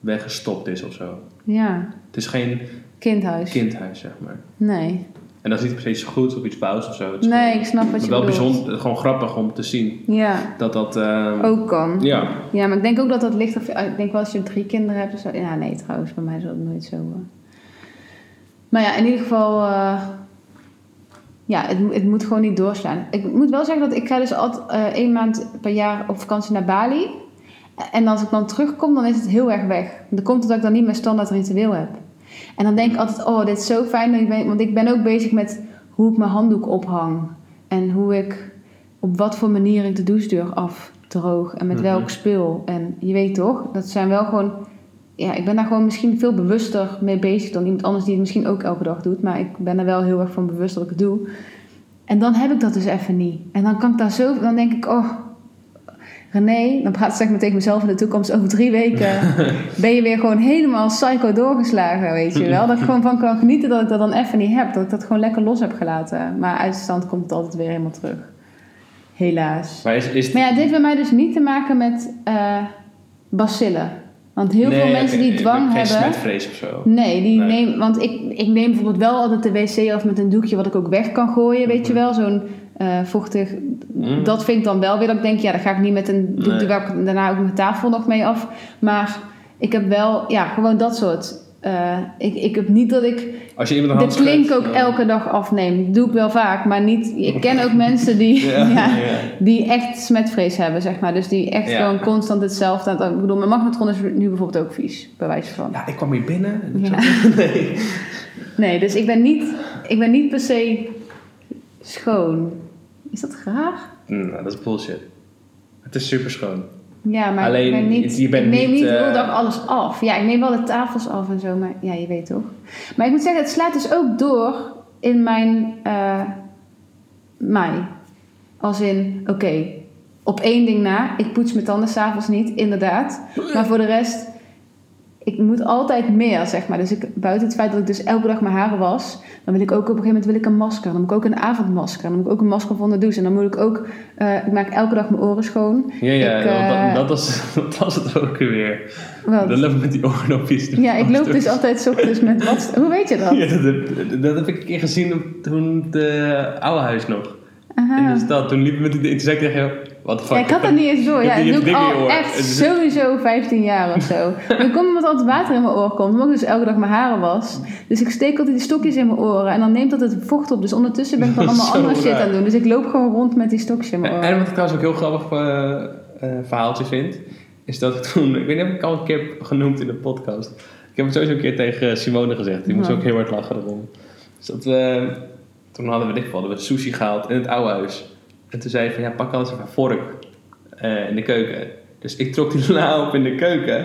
weggestopt is of zo. Ja, Het is geen kindhuis. kindhuis, zeg maar. Nee. En dat is niet iets goeds of iets fouts of zo. Nee, ik snap wat het je is wel bedoelt. bijzonder, gewoon grappig om te zien Ja, dat dat... eh, ook kan. Ja, Ja, maar ik denk ook dat dat ligt... Of, ik denk wel als je drie kinderen hebt of zo... Ja, nee, trouwens, bij mij is dat nooit zo. Maar ja, in ieder geval... eh, ja, het, het moet gewoon niet doorslaan. Ik moet wel zeggen dat ik ga dus altijd eh, één maand per jaar op vakantie naar Bali. En als ik dan terugkom, dan is het heel erg weg. Dan komt het dat ik dan niet meer standaard ritueel heb. En dan denk ik altijd, oh, dit is zo fijn. Want ik ben ook bezig met hoe ik mijn handdoek ophang. En hoe ik, op wat voor manier ik de douchedeur afdroog. En met Mhm. welk spul. En je weet toch, dat zijn wel gewoon... Ja, ik ben daar gewoon misschien veel bewuster mee bezig dan iemand anders die het misschien ook elke dag doet. Maar ik ben er wel heel erg van bewust dat ik het doe. En dan heb ik dat dus even niet. En dan kan ik daar zo... Dan denk ik, oh... René, dan praat ik zeg maar tegen mezelf in de toekomst. Over drie weken ben je weer gewoon helemaal psycho doorgeslagen, weet je wel. Dat ik gewoon van kan genieten dat ik dat dan even niet heb. Dat ik dat gewoon lekker los heb gelaten. Maar uit de stand komt het altijd weer helemaal terug. Helaas. maar is, is Maar ja, dit heeft bij mij dus niet te maken met eh bacillen. Want heel veel mensen die dwang geen hebben... smetvrees of zo. Nee, die Nee. neem, want ik, ik neem bijvoorbeeld wel altijd de wc af met een doekje wat ik ook weg kan gooien, weet je Mhm. wel. Zo'n eh, vochtig, Mm. dat vind ik dan wel weer dat ik denk, ja, dat ga ik niet met een doek, Nee. daar ga ik daarna ook mijn tafel nog mee af. Maar ik heb wel, ja, gewoon dat soort. eh, ik, ik heb niet dat ik Als je de klink ook elke dag afneem. Dat doe ik wel vaak, maar niet. Ik ken ook mensen die, Ja, ja, ja. die echt smetvrees hebben, zeg maar. Dus die echt Ja. gewoon constant hetzelfde. Ik bedoel, mijn magnetron is nu bijvoorbeeld ook vies, bij wijze van. Ja, ik kwam hier binnen nee. Nee, dus ik ben niet, ik ben niet per se schoon. Is dat raar? Nou, dat is bullshit. Het is super schoon. Ja, maar Alleen, ik ben niet. je bent ik neem niet, de hele eh, dag alles af. Ja, ik neem wel de tafels af en zo, maar ja, je weet toch. Maar ik moet zeggen, het slaat dus ook door in mijn eh mei. Als in, oké, op één ding na. Ik poets mijn tanden s'avonds niet, inderdaad. Maar voor de rest, ik moet altijd meer, zeg maar. Dus ik, buiten het feit dat ik dus elke dag mijn haren was, dan wil ik ook op een gegeven moment wil ik een masker. Dan moet ik ook een avondmasker. Dan moet ik ook een masker van de douche. En dan moet ik ook, eh, ik maak elke dag mijn oren schoon. Ja, ja, Ik, want eh, dat, dat, was, dat was het ook weer. Wat? Dan loop ik met die oordopjes. Ja, ik loop dus altijd ochtends met wat. Hoe weet je dat? Ja, dat, heb, dat heb ik een keer gezien op, toen de oude huis nog. Aha. In de stad. Toen liep ik met die... Toen ik tegen jou, what the fuck. Ja, ik had dat niet eens door. Ja, dat doe ik al echt sowieso 15 jaar of zo. Maar ik kom omdat altijd water in mijn oor komt. Omdat ik dus elke dag mijn haren was. Dus ik steek altijd die stokjes in mijn oren. En dan neemt dat het vocht op. Dus ondertussen ben ik dan allemaal andere shit aan het doen. Dus ik loop gewoon rond met die stokjes in mijn En, oren. en wat ik trouwens ook heel grappig eh, eh, verhaaltje vind, is dat ik toen, ik weet niet of ik al een keer heb genoemd in de podcast. Ik heb het sowieso een keer tegen Simone gezegd, die moest Ja. ook heel hard lachen erom. Dus dat we, toen hadden we dit hadden we sushi gehaald in het oude huis. En toen zei hij van, ja, pak anders even een vork eh, in de keuken. Dus ik trok die la op in de keuken.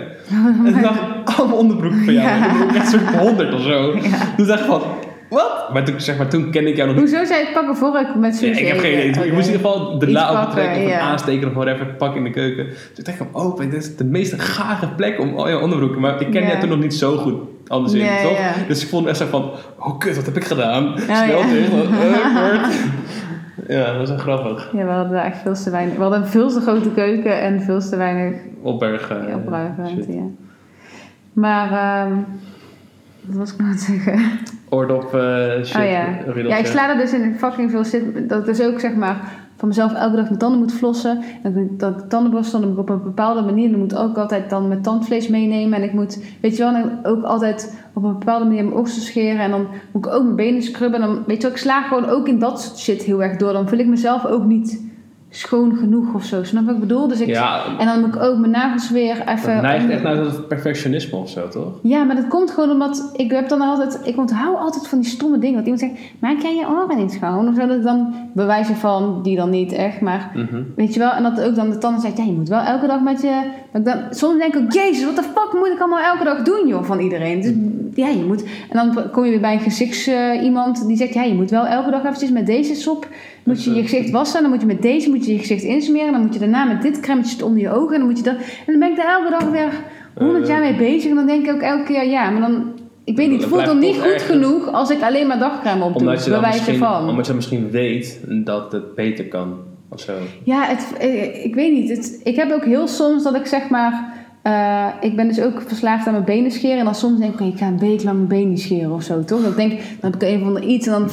En toen dacht ik, allemaal onderbroeken van jou. Ja. En toen echt zo'n honderd of zo. Ja. Toen dacht ik van, wat? Maar toen, zeg maar, toen kende ik jou nog niet. Hoezo zei ik pak een vork met Ja, sushi? ik heb geen idee. Ik Oké. moest in ieder geval de la opentrekken of ja. aansteken of whatever, pak in de keuken. Dus ik dacht van, oh, dit is de meest gare plek om al je onderbroeken. Maar ik ken Ja. jij toen nog niet zo goed, anders in, Ja, toch? ja. Dus ik vond echt zo van, oh kut, wat heb ik gedaan? Snel ja. dicht, wat awkward. Ja, dat was echt grappig. Ja, we hadden echt veel te weinig. We hadden een veel te grote keuken en veel te weinig Opbergen. ja, shit. Ja. Maar, ehm wat was ik nou aan het zeggen? Oordop, eh shit. Oh ja. Ja, ik sla er dus in fucking veel zit. Dat dus ook zeg maar van mezelf elke dag mijn tanden moet flossen. En dat ik- tandenborstel dan op een bepaalde manier. Dan moet ik ook altijd dan mijn tandvlees meenemen. En ik moet, weet je wel, ook altijd op een bepaalde manier mijn oksels scheren. En dan moet ik ook mijn benen scrubben. En dan, weet je wel, ik sla gewoon ook in dat soort shit heel erg door. Dan voel ik mezelf ook niet schoon genoeg of zo. Snap wat ik bedoel? Dus ik, Ja, En dan moet ik ook mijn nagels weer even... dat neigt echt naar dat perfectionisme of zo, toch? Ja, maar dat komt gewoon omdat ik heb dan altijd... Ik onthoud altijd van die stomme dingen. Dat iemand zegt, maak jij je oren niet schoon? Of zo, dat ik dan bewijzen van, die dan niet echt, maar... Mhm. Weet je wel, en dat ook dan de tanden zegt, ja, je moet wel elke dag met je... Dat ik dan, soms denk ik jezus, wat de fuck moet ik allemaal elke dag doen, joh, van iedereen? Dus, ja, je moet... En dan kom je weer bij een gezichts eh, iemand die zegt, ja, je moet wel elke dag eventjes met deze sop... Moet je je gezicht wassen, dan moet je met deze moet je je gezicht insmeren. Dan moet je daarna met dit crème onder je ogen. En dan moet je dat... En dan ben ik daar elke dag weer honderd Eh. jaar mee bezig. En dan denk ik ook elke keer, ja, maar dan... Ik weet niet, het voelt dan niet goed ergens- genoeg als ik alleen maar dagcrème op doe. Je, Bij wijze van. omdat je misschien weet dat het beter kan. Of zo. Ja, het, eh, ik weet niet. Het, ik heb ook heel soms dat ik zeg maar... eh, ik ben dus ook verslaafd aan mijn benen scheren. En dan soms denk ik, ik ga een week lang mijn benen scheren of zo, toch? Dan denk ik, dan heb ik een van de iets en dan...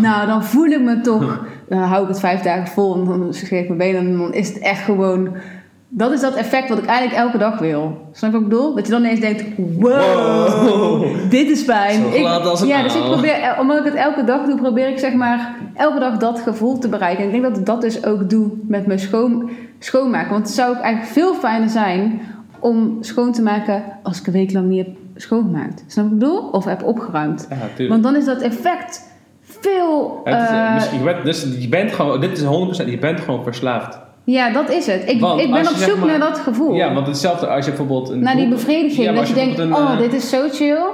Nou, dan voel ik me toch... Dan hou ik het vijf dagen vol en dan scheer ik mijn benen. En dan is het echt gewoon... Dat is dat effect wat ik eigenlijk elke dag wil. Snap je wat ik bedoel? Dat je dan ineens denkt, wow, Wow. dit is fijn. Zo glad als een ja, dus ik probeer, eh, omdat ik het elke dag doe, probeer ik zeg maar elke dag dat gevoel te bereiken. En ik denk dat ik dat dus ook doe met mijn schoon, schoonmaken. Want het zou ook eigenlijk veel fijner zijn om schoon te maken als ik een week lang niet heb schoongemaakt. Snap je wat ik bedoel? Of heb opgeruimd. Ja. Want dan is dat effect veel... Het is, eh, eh, misschien- dus je bent gewoon, dit is 100%, je bent gewoon verslaafd. ja, dat is het. Ik, Want ik ben op zoek maar- naar dat gevoel. Ja, want hetzelfde als je bijvoorbeeld... Een naar die bevrediging. Ja, dat je denkt, oh, eh, dit is zo chill.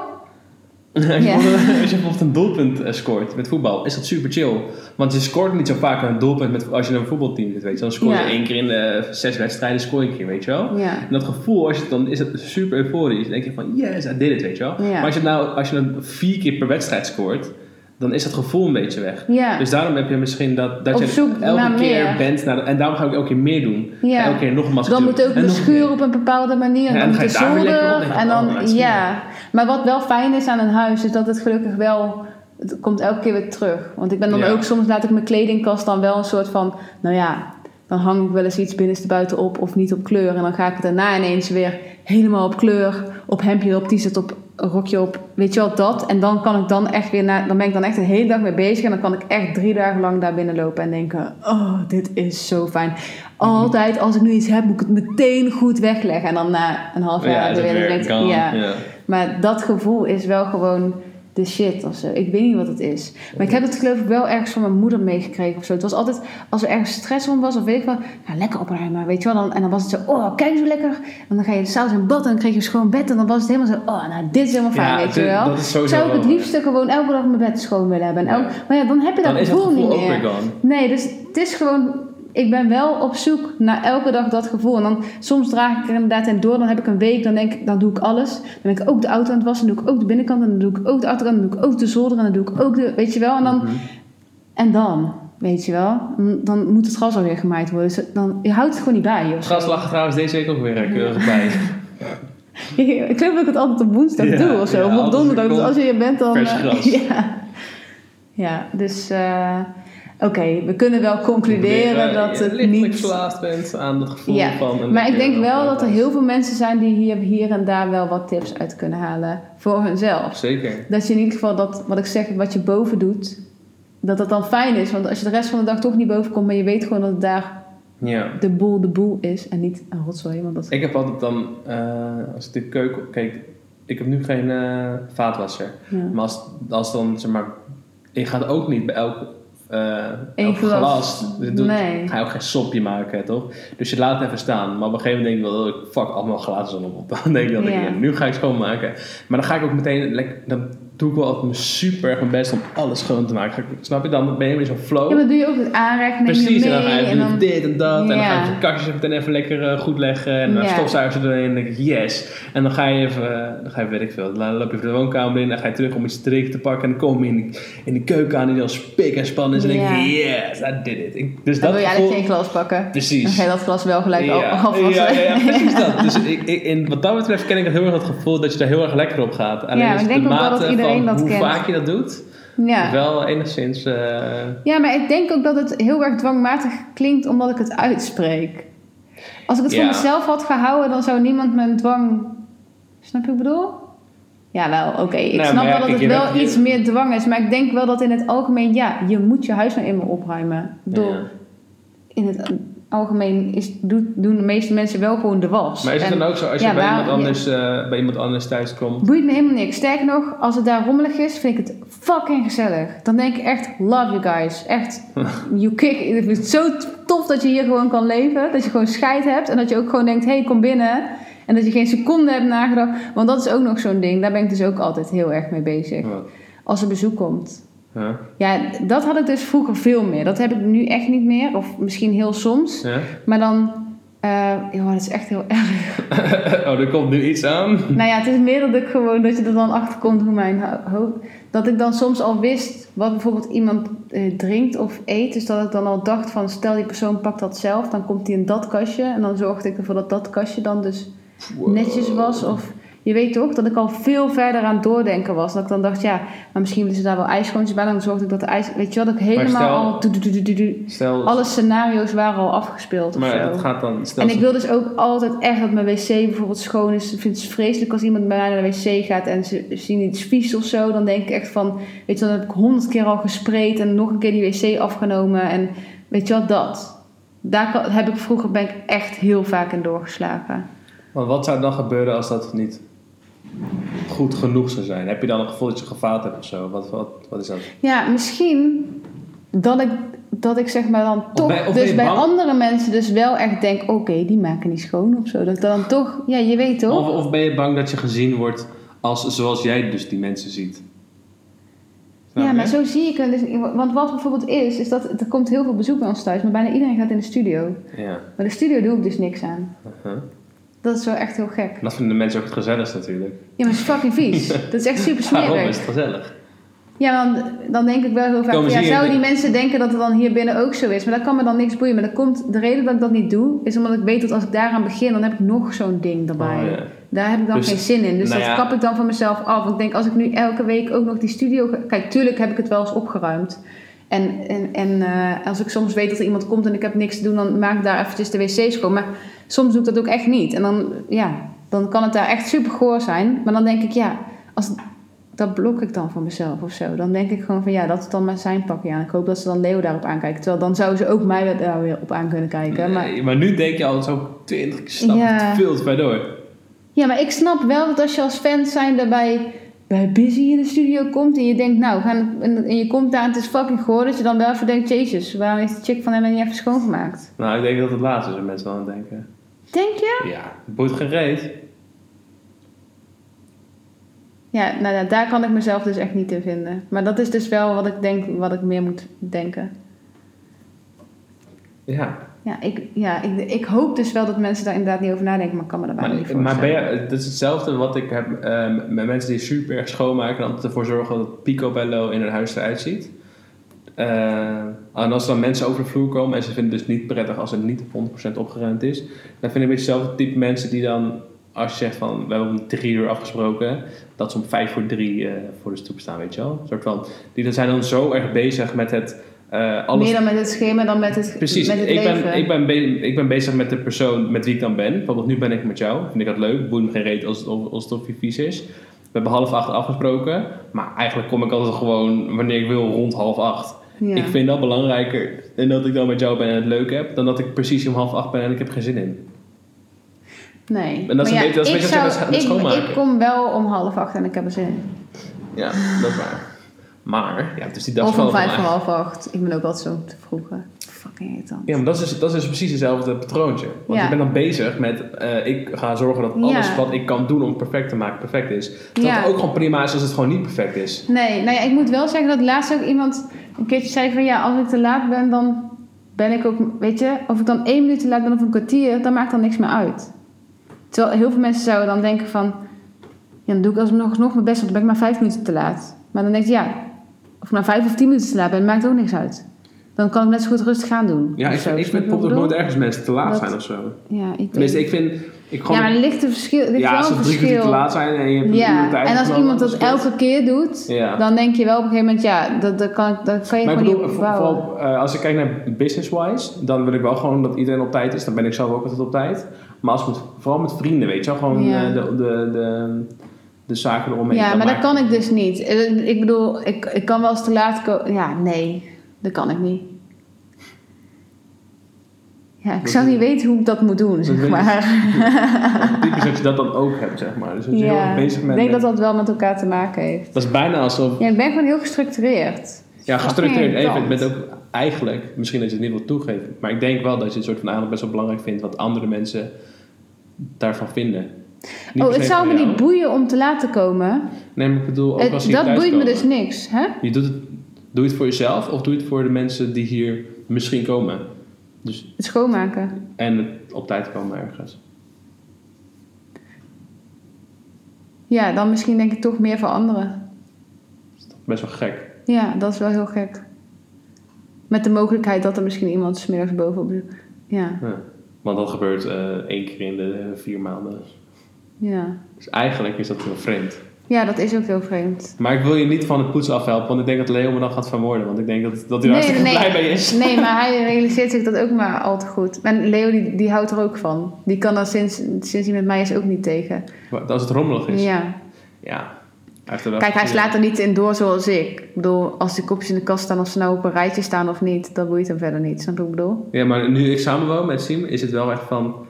Als je, Ja. bijvoorbeeld, als je bijvoorbeeld een doelpunt eh, scoort met voetbal, is dat super chill. Want je scoort niet zo vaak een doelpunt met, als je in een voetbalteam zit, weet je. Dan scoor je Ja. één keer in de zes wedstrijden, scoor je een keer, weet je wel. Ja. En dat gevoel, als je, het dan is het super euforisch. Dan denk je van, yes, I did it, weet je wel. Maar als je, nou, als je het vier keer per wedstrijd scoort, dan is dat gevoel een beetje weg. Ja. Dus daarom heb je misschien dat, dat je elke keer meer. bent. Naar en daarom ga ik elke keer meer doen. Ja. Elke keer nog een Dan moet ook de schuur op een bepaalde manier. En dan dan moet de zolder. En dan, ja. Maar wat wel fijn is aan een huis, is dat het gelukkig wel... Het komt elke keer weer terug. Want ik ben dan Ja. ook... Soms laat ik mijn kledingkast dan wel een soort van... Nou ja, dan hang ik wel eens iets binnenstebuiten op of niet op kleur. En dan ga ik het daarna ineens weer helemaal op kleur. Op hemdje op, t-shirt op, rokje op. Weet je wel, dat. En dan kan ik dan echt weer... Na, dan ben ik dan echt een hele dag mee bezig. En dan kan ik echt drie dagen lang daar binnen lopen en denken... Oh, dit is zo fijn. Altijd als ik nu iets heb, moet ik het meteen goed wegleggen. En dan na een half jaar Ja, weer denk ik, ja. Ja. Maar dat gevoel is wel gewoon de shit of zo. Ik weet niet wat het is. Maar ik heb het geloof ik wel ergens van mijn moeder meegekregen of zo. Het was altijd, als er ergens stress om was of weet ik wel, lekker opruimen, weet je wel. Dan, en dan was het zo, oh, kijk zo lekker. En dan ga je s'avonds in bad en dan kreeg je een schoon bed. En dan was het helemaal zo, oh, nou, dit is helemaal fijn, Ja, weet je wel. dat is Zou ik het wel- liefste gewoon elke dag mijn bed schoon willen hebben. En Ja. Maar ja, dan heb je dat gevoel, niet meer. Nee, dus het is gewoon... Ik ben wel op zoek naar elke dag dat gevoel. En dan soms draag ik er inderdaad in door. Dan heb ik een week, dan denk ik, dan doe ik alles. Dan ben ik ook de auto aan het wassen. Dan doe ik ook de binnenkant. En dan doe ik ook de achterkant. Dan doe ik ook de zolder. En dan doe ik ook de... Weet je wel? En dan... Mhm. En dan, weet je wel? Dan- moet het gras alweer gemaaid worden. Dus dan, je houdt het gewoon niet bij. Het gras lag trouwens deze week ook weer eh, keurig bij. Ik geloof dat ik het altijd op woensdag Ja, doe of zo. ja, of op donderdag. Dus als je hier bent dan... vers eh, gras. ja. ja, dus... eh, Oké, we kunnen wel concluderen dat je het niet... verslaafd bent aan het gevoel Ja, van... een Maar ik denk wel dat er heel veel mensen zijn die hier, hier en daar wel wat tips uit kunnen halen voor hunzelf. Zeker. Dat je in ieder geval dat, wat ik zeg, wat je boven doet, dat dat dan fijn is. Want als je de rest van de dag toch niet boven komt, maar je weet gewoon dat het daar Ja. de boel de boel is en niet een rotzooi. Want dat... Ik heb altijd dan, eh, als ik de keuken... Kijk, ik heb nu geen eh, vaatwasser. Ja. Maar als, als dan, zeg maar... Je gaat ook niet bij elk, eh Eén elk glas. doet- Nee. Ga je ook geen sopje maken, toch? Dus je laat het even staan. Maar op een gegeven moment denk ik wel... oh, Fuck, allemaal glazen op. Dan denk ik dat ik... Nu ga ik schoonmaken. Maar dan ga ik ook meteen... Dan doe ik wel altijd super erg mijn best om alles schoon te maken. Ik- Snap je? Dan ben je in zo'n flow. Ja, maar doe je ook het aanrecht, neem Precies, en dan ga je en dan... dit en dat. En dan ga je de kastjes meteen even lekker eh, goed leggen. En dan Ja. stofzuigen ze erin. En dan denk ik, yes. En dan ga je even, eh, dan ga je, weet ik veel. Dan loop je even de woonkamer in. Dan ga je terug om iets te drinken te pakken. En dan kom je in, de- in de keuken aan. En dan spik en span is. En dan denk je, yes, I did it. Ik, dus Dan dat wil je gevoel, geen glas pakken. Dan Precies. ga je dat glas wel gelijk al ja, afwassen. ja, ja, precies dat. Dus ik, ik, in, wat dat betreft ken ik het heel erg het gevoel dat je daar heel erg lekker op gaat. Alleen Ja, is ik denk de mate iedereen dat hoe kent. vaak je dat doet, Ja. wel enigszins... eh, Ja, maar ik denk ook dat het heel erg dwangmatig klinkt omdat ik het uitspreek. Als ik het Ja. voor mezelf had gehouden, dan zou niemand mijn dwang. Snap je wat ik bedoel? Ja, wel, oké. Ik Nou, snap wel dat het wel je- iets meer dwang is, maar ik denk wel dat in het algemeen, ja, je moet je huis nou eenmaal opruimen. Ja. in het algemeen is, doet, doen de meeste mensen wel gewoon de was. Maar is het En dan ook zo als ja, je bij, waar- iemand anders, eh, bij iemand anders thuis komt? Boeit me helemaal niks. Sterker nog, als het daar rommelig is, vind ik het fucking gezellig. Dan denk ik echt, love you guys. Echt, you kick. Ik vind het zo tof dat je hier gewoon kan leven. Dat je gewoon scheid hebt. En dat je ook gewoon denkt, hey, kom binnen. En dat je geen seconde hebt nagedacht. Want dat is ook nog zo'n ding. Daar ben ik dus ook altijd heel erg mee bezig. Als er bezoek komt. Ja. Ja, dat had ik dus vroeger veel meer. Dat heb ik nu echt niet meer. Of misschien heel soms. Ja? Maar dan... ja, dat is echt heel erg. oh, er komt nu iets aan. Nou ja, het is meer dat ik gewoon dat je er dan achter komt hoe mijn ho- hoofd. Dat ik dan soms al wist wat bijvoorbeeld iemand eh, drinkt of eet. Dus dat ik dan al dacht van stel die persoon pakt dat zelf, dan komt die in dat kastje. En dan zorgde ik ervoor dat dat kastje dan dus Wow. netjes was. Of je weet toch, dat ik al veel verder aan het doordenken was. Dat ik dan dacht, ja, maar misschien willen ze daar wel ijskoontjes bij. Dan zorgde ik dat de ijs. Weet je wat, dat ik helemaal stel- al. Stel, Alle scenario's waren al afgespeeld of maar zo. dat gaat dan... Stel En ik wil dus ook altijd echt dat mijn wc bijvoorbeeld schoon is. Ik vind het vreselijk als iemand bij mij naar de wc gaat en ze zien iets vies of zo. Dan denk ik echt van, weet je, dan heb ik honderd keer al gespreid en nog een keer die wc afgenomen. En weet je wat, dat. Daar heb ik vroeger ben ik echt heel vaak in doorgeslagen. Want wat zou dan gebeuren als dat niet goed genoeg zou zijn? Heb je dan een gevoel dat je gefaald hebt of zo? Wat, wat, wat is dat? Ja, misschien dat ik, dat ik zeg maar dan toch, of ben dus bij bang? andere mensen dus wel echt denk, oké, die maken niet schoon of zo. Dat ik dan toch, ja, je weet toch? Of, of ben je bang dat je gezien wordt als zoals jij dus die mensen ziet? Ja, maar zo zie ik het. Dus, want wat bijvoorbeeld is, is dat er komt heel veel bezoek bij ons thuis, maar bijna iedereen gaat in de studio. Ja. Maar de studio doe ik dus niks aan. Uh-huh. Dat is wel echt heel gek. Dat vinden de mensen ook het gezelligst natuurlijk. Ja, maar het is fucking vies. Dat is echt super Waarom is smerig. het gezellig? Ja, dan, dan denk ik wel heel vaak, Komen ja, zouden die mensen denken dat het dan hier binnen ook zo is? Maar dat kan me dan niks boeien. Maar dat komt, de reden dat ik dat niet doe, is omdat ik weet dat als ik daaraan begin, dan heb ik nog zo'n ding erbij. Oh, ja. Daar heb ik dan Dus, geen zin in. Dus nou dat ja. kap ik dan van mezelf af. Want ik denk, als ik nu elke week ook nog die studio... ga- Kijk, tuurlijk heb ik het wel eens opgeruimd. En, en, en eh, als ik soms weet dat er iemand komt en ik heb niks te doen... dan maak ik daar eventjes de wc schoon. Maar soms doe ik dat ook echt niet. En dan, ja, dan kan het daar echt super goor zijn. Maar dan denk ik, ja... Als, dat blok ik dan voor mezelf of zo. Dan denk ik gewoon van ja, dat is dan maar zijn pakje aan. Ik hoop dat ze dan Leo daarop aankijken. Terwijl dan zouden ze ook mij daar weer op aan kunnen kijken. Maar Nee, maar nu denk je al zo twintig stappen Ja. veel te ver door. Ja, maar ik snap wel dat als je als fan zijn bij, bij Busy in de studio komt en je denkt, nou, gaan, en, en je komt daar en het is fucking goor, dat je dan wel even denkt, jezus, waarom heeft de chick van hem niet even schoongemaakt? Nou, ik denk dat het laatste is mensen wel aan denken. Denk je? Ja, boeit geen reet. Ja, nou daar kan ik mezelf dus echt niet in vinden. Maar dat is dus wel wat ik denk, wat ik meer moet denken. Ja, Ja, ik, ja ik, ik hoop dus wel dat mensen daar inderdaad niet over nadenken, maar ik kan me daarbij niet maar, maar ben je, dat is hetzelfde wat ik heb eh, met mensen die super erg schoonmaken en altijd ervoor zorgen dat het picobello in hun huis eruit ziet. Eh, en als er dan mensen over de vloer komen en ze vinden het dus niet prettig als het niet 100% opgeruimd is, dan vind ik beetje hetzelfde type mensen die dan, als je zegt van we hebben om drie uur afgesproken, dat ze om vijf voor drie eh, voor de stoep staan, weet je wel. Een soort van, die dan zijn dan zo erg bezig met het eh, alles Meer dan met het schema dan met het, Precies, met het ik leven. ben, ik, ben be- ik ben bezig met de persoon met wie ik dan ben. Bijvoorbeeld nu ben ik met jou, vind ik dat leuk. Boeit me geen reet als het, als het of vies is. We hebben half acht afgesproken, maar eigenlijk kom ik altijd gewoon wanneer ik wil rond half acht. Ja. Ik vind dat belangrijker en dat ik dan met jou ben en het leuk heb, dan dat ik precies om half acht ben en ik heb geen zin in. Nee. En dat is Maar een beetje- dat is een ik beetje wat je zou- met ik, schoonmaken. ik kom wel om half acht en ik heb er zin in. Ja, dat is waar. Maar, ja, dus die dag Of om vijf van voor half acht. Ik ben ook altijd zo te vroeg. Fucking irritant. Ja, maar dat is, dat is precies hetzelfde patroontje. Want Ja. je bent dan bezig met, eh, ik ga zorgen dat alles Ja. wat ik kan doen om perfect te maken, perfect is. Ja. het ook gewoon prima is als het gewoon niet perfect is. Nee, nou ja, ik moet wel zeggen dat laatst ook iemand een keertje zei van ja, als ik te laat ben, dan ben ik ook, weet je, of ik dan één minuut te laat ben of een kwartier, dan maakt dan niks meer uit. Terwijl heel veel mensen zouden dan denken van, ja, dan doe ik alsnog nog mijn best, want dan ben ik maar vijf minuten te laat. Maar dan denk je, ja, of ik nou vijf of tien minuten te laat ben, maakt ook niks uit. Dan kan ik net zo goed rustig gaan doen. Ja, ik, zo. ik vind bijvoorbeeld nooit ergens mensen te laat Dat- zijn of zo. Ja, ik Tenminste, ik vind... Ik gewoon, Ja, maar er ligt een verschil. Er ligt ja, als een ze drie kwartier te laat zijn en je hebt een Ja, tijd en als iemand dat elke keer doet, Ja. dan denk je wel op een gegeven moment, ja, dat, dat, kan, dat kan je Maar ik gewoon bedoel, niet opbouwen. vooral eh, als ik kijk naar business-wise, dan wil ik wel gewoon dat iedereen op tijd is. Dan ben ik zelf ook altijd op tijd. Maar als met, vooral met vrienden, weet je wel, gewoon Ja. eh, de, de, de, de zaken eromheen. Ja, maar dat kan ik dus niet. Eh, Ik bedoel, ik, ik kan wel eens te laat komen. Ja, nee, dat kan ik niet. Ja, ik Dat zou niet weten hoe ik dat moet doen, zeg ik. maar. Typisch dat je dat dan ook hebt, zeg maar. Dus dat je heel erg bezig ik denk met- dat dat wel met elkaar te maken heeft. Dat is bijna alsof... Ja, ik ben gewoon heel gestructureerd. Ja, gestructureerd even. Je bent irritant. ook eigenlijk, misschien dat je het niet wil toegeven, maar ik denk wel dat je het soort van aandacht best wel belangrijk vindt wat andere mensen daarvan vinden. Niet Oh, het zou me jou. niet boeien om te laten komen. Nee, maar ik bedoel, ook Het- als je dat boeit me dus niks, hè? Je doet het, doe je het voor jezelf of doe je het voor de mensen die hier misschien komen? Dus, Het schoonmaken. en het op tijd komen ergens. Ja, dan misschien denk ik toch meer voor anderen. Best wel gek. Ja, dat is wel heel gek. Met de mogelijkheid dat er misschien iemand 's middags bovenop... Ja, Ja. Want dat gebeurt eh, één keer in de eh, vier maanden. ja. Dus eigenlijk is dat heel vreemd. Ja, dat is ook heel vreemd. Maar ik wil je niet van het poetsen afhelpen, want ik denk dat Leo me dan gaat vermoorden. Want ik denk dat, dat hij hartstikke blij mee is. Nee, maar hij realiseert zich dat ook maar al te goed. En Leo, die, die houdt er ook van. Die kan dat sinds, sinds hij met mij is ook niet tegen. Maar Als het rommelig is. Ja. Ja. Hij Kijk, hij slaat er niet in door zoals ik. Ik bedoel, als die kopjes in de kast staan, of ze nou op een rijtje staan of niet, dat boeit hem verder niet. Snap je wat ik bedoel? Ja, maar nu ik samenwoon met Siem, is het wel echt van...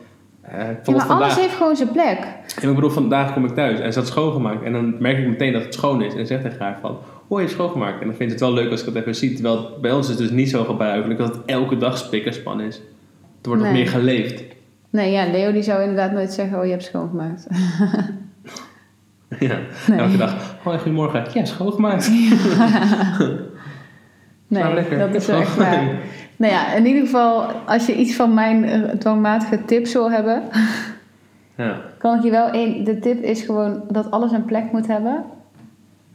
eh Ja, maar alles heeft gewoon zijn plek. Ja, ik bedoel, vandaag kom ik thuis en ze had schoongemaakt. En dan merk ik meteen dat het schoon is. En zegt tegen haar van, oh, je hebt schoongemaakt. En dan vindt het wel leuk als ik dat even zie. Terwijl bij ons is het dus niet zo gebruikelijk dat het elke dag spik en span is. Het wordt nog Nee. meer geleefd. Nee, ja, Leo die zou inderdaad nooit zeggen, oh, je hebt schoongemaakt. ja, Nee. elke dag. Oh, goedemorgen. Ja, schoongemaakt. Nee, Nou, dat is wel echt waar. Nou ja, in ieder geval, als je iets van mijn eh, dwangmatige tips wil hebben, Ja. kan ik je wel één. De tip is gewoon dat alles een plek moet hebben.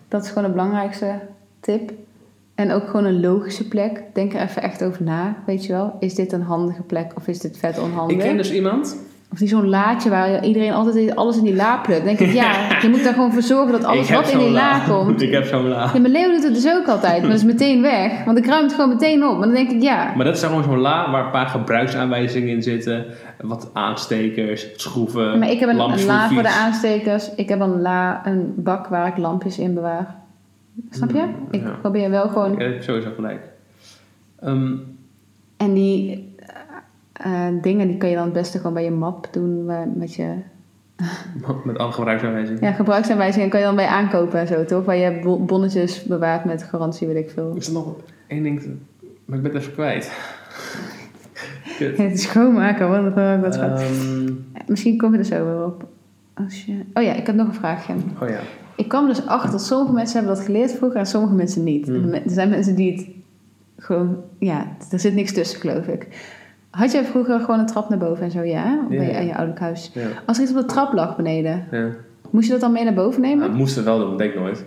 Dat is gewoon de belangrijkste tip. En ook gewoon een logische plek. Denk er even echt over na, weet je wel. Is dit een handige plek of is dit vet onhandig? Ik ken dus iemand. Of die zo'n laadje waar iedereen altijd alles in die la plukt. Dan denk ik, ja, je moet daar gewoon voor zorgen dat alles ik wat in die la komt... Ik heb zo'n la. Ja, maar Leo doet het dus ook altijd, maar dat is meteen weg. Want ik ruim het gewoon meteen op. Maar dan denk ik, ja, Maar dat is gewoon zo'n la waar een paar gebruiksaanwijzingen in zitten. Wat aanstekers, schroeven, maar ik heb een, la voor de aanstekers. Ik heb een la, een bak waar ik lampjes in bewaar. Snap je? Ik Ja. probeer wel gewoon... Ja, sowieso gelijk. Ehm, En die eh, dingen, die kan je dan het beste gewoon bij je map doen. Met je met alle gebruiksaanwijzingen. ja, gebruiksaanwijzingen kan je dan bij aankopen en zo, toch? Waar je bo- bonnetjes bewaart met garantie, weet ik veel. Is er nog één ding, maar ik ben het even kwijt. Het schoonmaken, een vraag wat. Ehm, Misschien kom je er zo weer op. Als je... Oh ja, ik heb nog een vraagje. oh ja. Ik kwam dus achter dat sommige mensen hebben dat geleerd vroeger en sommige mensen niet. Hmm. Er zijn mensen die het gewoon... Ja, er zit niks tussen, geloof ik. Had jij vroeger gewoon een trap naar boven en zo, ja? Bij je, Ja. aan je ouderlijk huis. Ja. Als er iets op de trap lag beneden, ja. moest je dat dan mee naar boven nemen? Nou, dat moest het wel doen, dat deed ik nooit.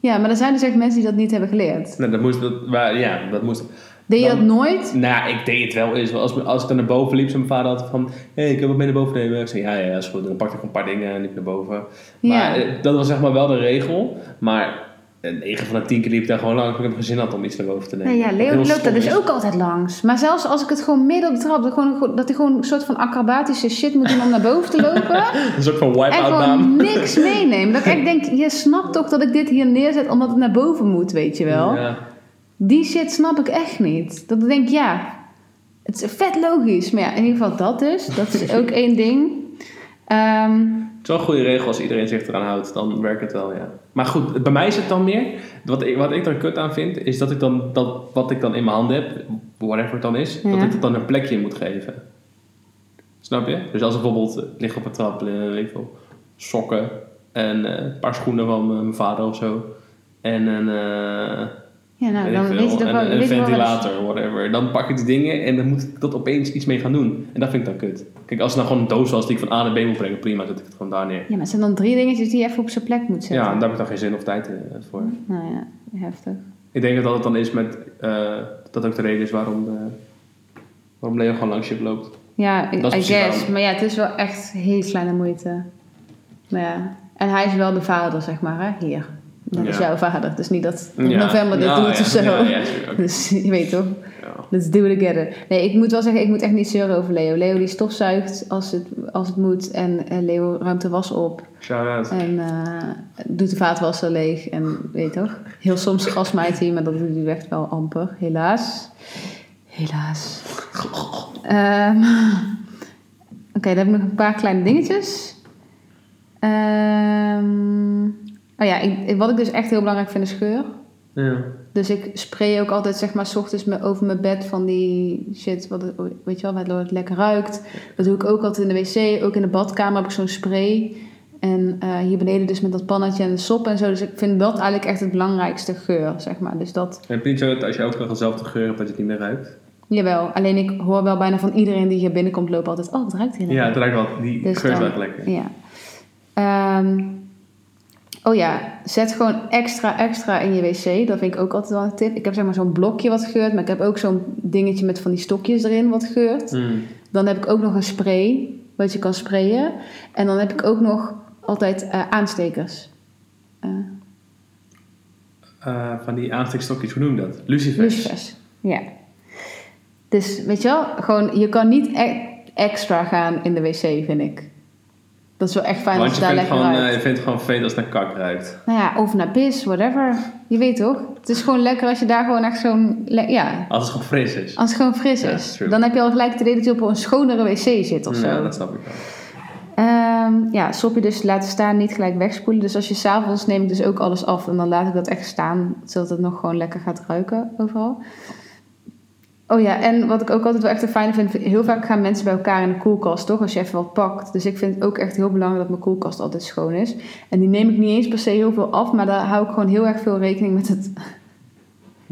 Ja, maar er zijn dus echt mensen die dat niet hebben geleerd. Nee, dat moest, dat, maar, ja, dat moest. Deed je Dan- dat nooit? Nou, ik deed het wel eens. Als, als ik dan naar boven liep, zei mijn vader altijd van... Hé, hey, ik heb wat mee naar boven nemen. Ik zei, ja, ja, is goed. Dan pakte ik een paar dingen en liep naar boven. Maar Ja. eh, dat was zeg maar wel de regel. Maar eh, 9 van de 10 keer liep ik daar gewoon langs. Ik heb geen zin had om iets naar boven te nemen. Nee, ja, Leo loopt daar dus is. ook altijd langs. Maar zelfs als ik het gewoon midden op de trap... Dat, gewoon, dat hij gewoon een soort van acrobatische shit moet doen om naar boven te lopen... Een soort van En wipe-out gewoon baan. niks meenemen. Dat ik echt denk, je snapt toch dat ik dit hier neerzet omdat het naar boven moet, weet je wel. Ja. Die shit snap ik echt niet. Dat ik denk, ja, het is vet logisch. Maar ja, in ieder geval dat dus. Dat is ook één ding. Ehm, Het is wel een goede regel als iedereen zich eraan houdt. Dan werkt het wel, ja. Maar goed, bij mij is het dan meer... Wat ik, wat ik er kut aan vind, is dat ik dan... Dat, wat ik dan in mijn handen heb, whatever het dan is... Ja. Dat ik het dan een plekje moet geven. Snap je? Dus als bijvoorbeeld... eh, ligt op een trap, eh, weet veel, sokken... En eh, een paar schoenen van mijn- vader of zo. En een... ja, nou, weet dan weet veel, je toch en wel... een, wel ventilator, whatever. Dan pak ik die dingen en dan moet ik dat opeens iets mee gaan doen. En dat vind ik dan kut. Kijk, als het nou gewoon een doos was die ik van A naar B moet brengen, prima, zet ik het gewoon daar neer. Ja, maar het zijn dan drie dingetjes die je even op zijn plek moet zetten. Ja, en daar heb ik dan geen zin of tijd eh, voor. Nou ja, heftig. Ik denk dat dat het dan is met... eh, dat ook de reden is waarom, eh, waarom Leo gewoon langs je loopt. Ja, I Dat guess. waarom. Maar ja, het is wel echt heel kleine moeite. Maar ja. En hij is wel de vader, zeg maar, hè? Hier. Dat is jouw vader. Dus niet dat in Ja. november dit Nou, doet of zo. Dus je weet toch? Let's do it together. Nee, ik moet wel zeggen, ik moet echt niet zeuren over Leo. Leo die stofzuigt als het, als het moet. En Leo ruimt de was op. Shout-out. En eh, doet de vaatwasser leeg. En weet je toch? Heel soms gasmijt hij, maar dat doet hij echt wel amper. Helaas. Helaas. Ehm, Oké, dan heb ik nog een paar kleine dingetjes. Ehm, oh ja, ik- wat ik dus echt heel belangrijk vind is geur. Ja. Dus ik spray ook altijd, zeg maar, s ochtends me over mijn bed van die shit, wat weet je wel, waardoor het lekker ruikt. Dat doe ik ook altijd in de wc, ook in de badkamer heb ik zo'n spray. En eh, hier beneden dus met dat pannetje en de sop en zo. Dus ik vind dat eigenlijk echt het belangrijkste geur, zeg maar. Dus dat, En heb je niet zo dat als je elke dag dezelfde geur hebt, dat je het niet meer ruikt? jawel. Alleen ik hoor wel bijna van iedereen die hier binnenkomt lopen altijd, oh, het ruikt heel Ja, lekker. het ruikt wel. Die Dus geur is wel lekker. Ja. Ehm, oh ja, zet gewoon extra extra in je wc. Dat vind ik ook altijd wel een tip. Ik heb zeg maar zo'n blokje wat geurt, maar ik heb ook zo'n dingetje met van die stokjes erin wat geurt. Mm. Dan heb ik ook nog een spray wat je kan sprayen. En dan heb ik ook nog altijd eh, aanstekers. Eh Eh, van die aanstekstokjes, hoe noem je dat? Lucifers. lucifers. Ja. Dus weet je wel, gewoon, je kan niet e- extra gaan in de wc, vind ik. Dat is wel echt fijn Want als het daar lekker gewoon, ruikt. eh, je vindt het gewoon vervelend als het naar kak ruikt. Nou ja, of naar pis, whatever. Je weet toch? Het is gewoon lekker als je daar gewoon echt zo'n... Ja, Als het gewoon fris is. als het gewoon fris Ja, is. dan heb je al gelijk het idee dat je op een schonere wc zit of zo. Ja, dat snap ik wel. Ehm, ja, sopje dus laten staan, niet gelijk wegspoelen. Dus als je s'avonds neem ik dus ook alles af. En dan laat ik dat echt staan, zodat het nog gewoon lekker gaat ruiken overal. Oh ja, en wat ik ook altijd wel echt een fijne vind, heel vaak gaan mensen bij elkaar in de koelkast, toch? Als je even wat pakt. Dus ik vind het ook echt heel belangrijk dat mijn koelkast altijd schoon is. En die neem ik niet eens per se heel veel af, maar daar hou ik gewoon heel erg veel rekening met het...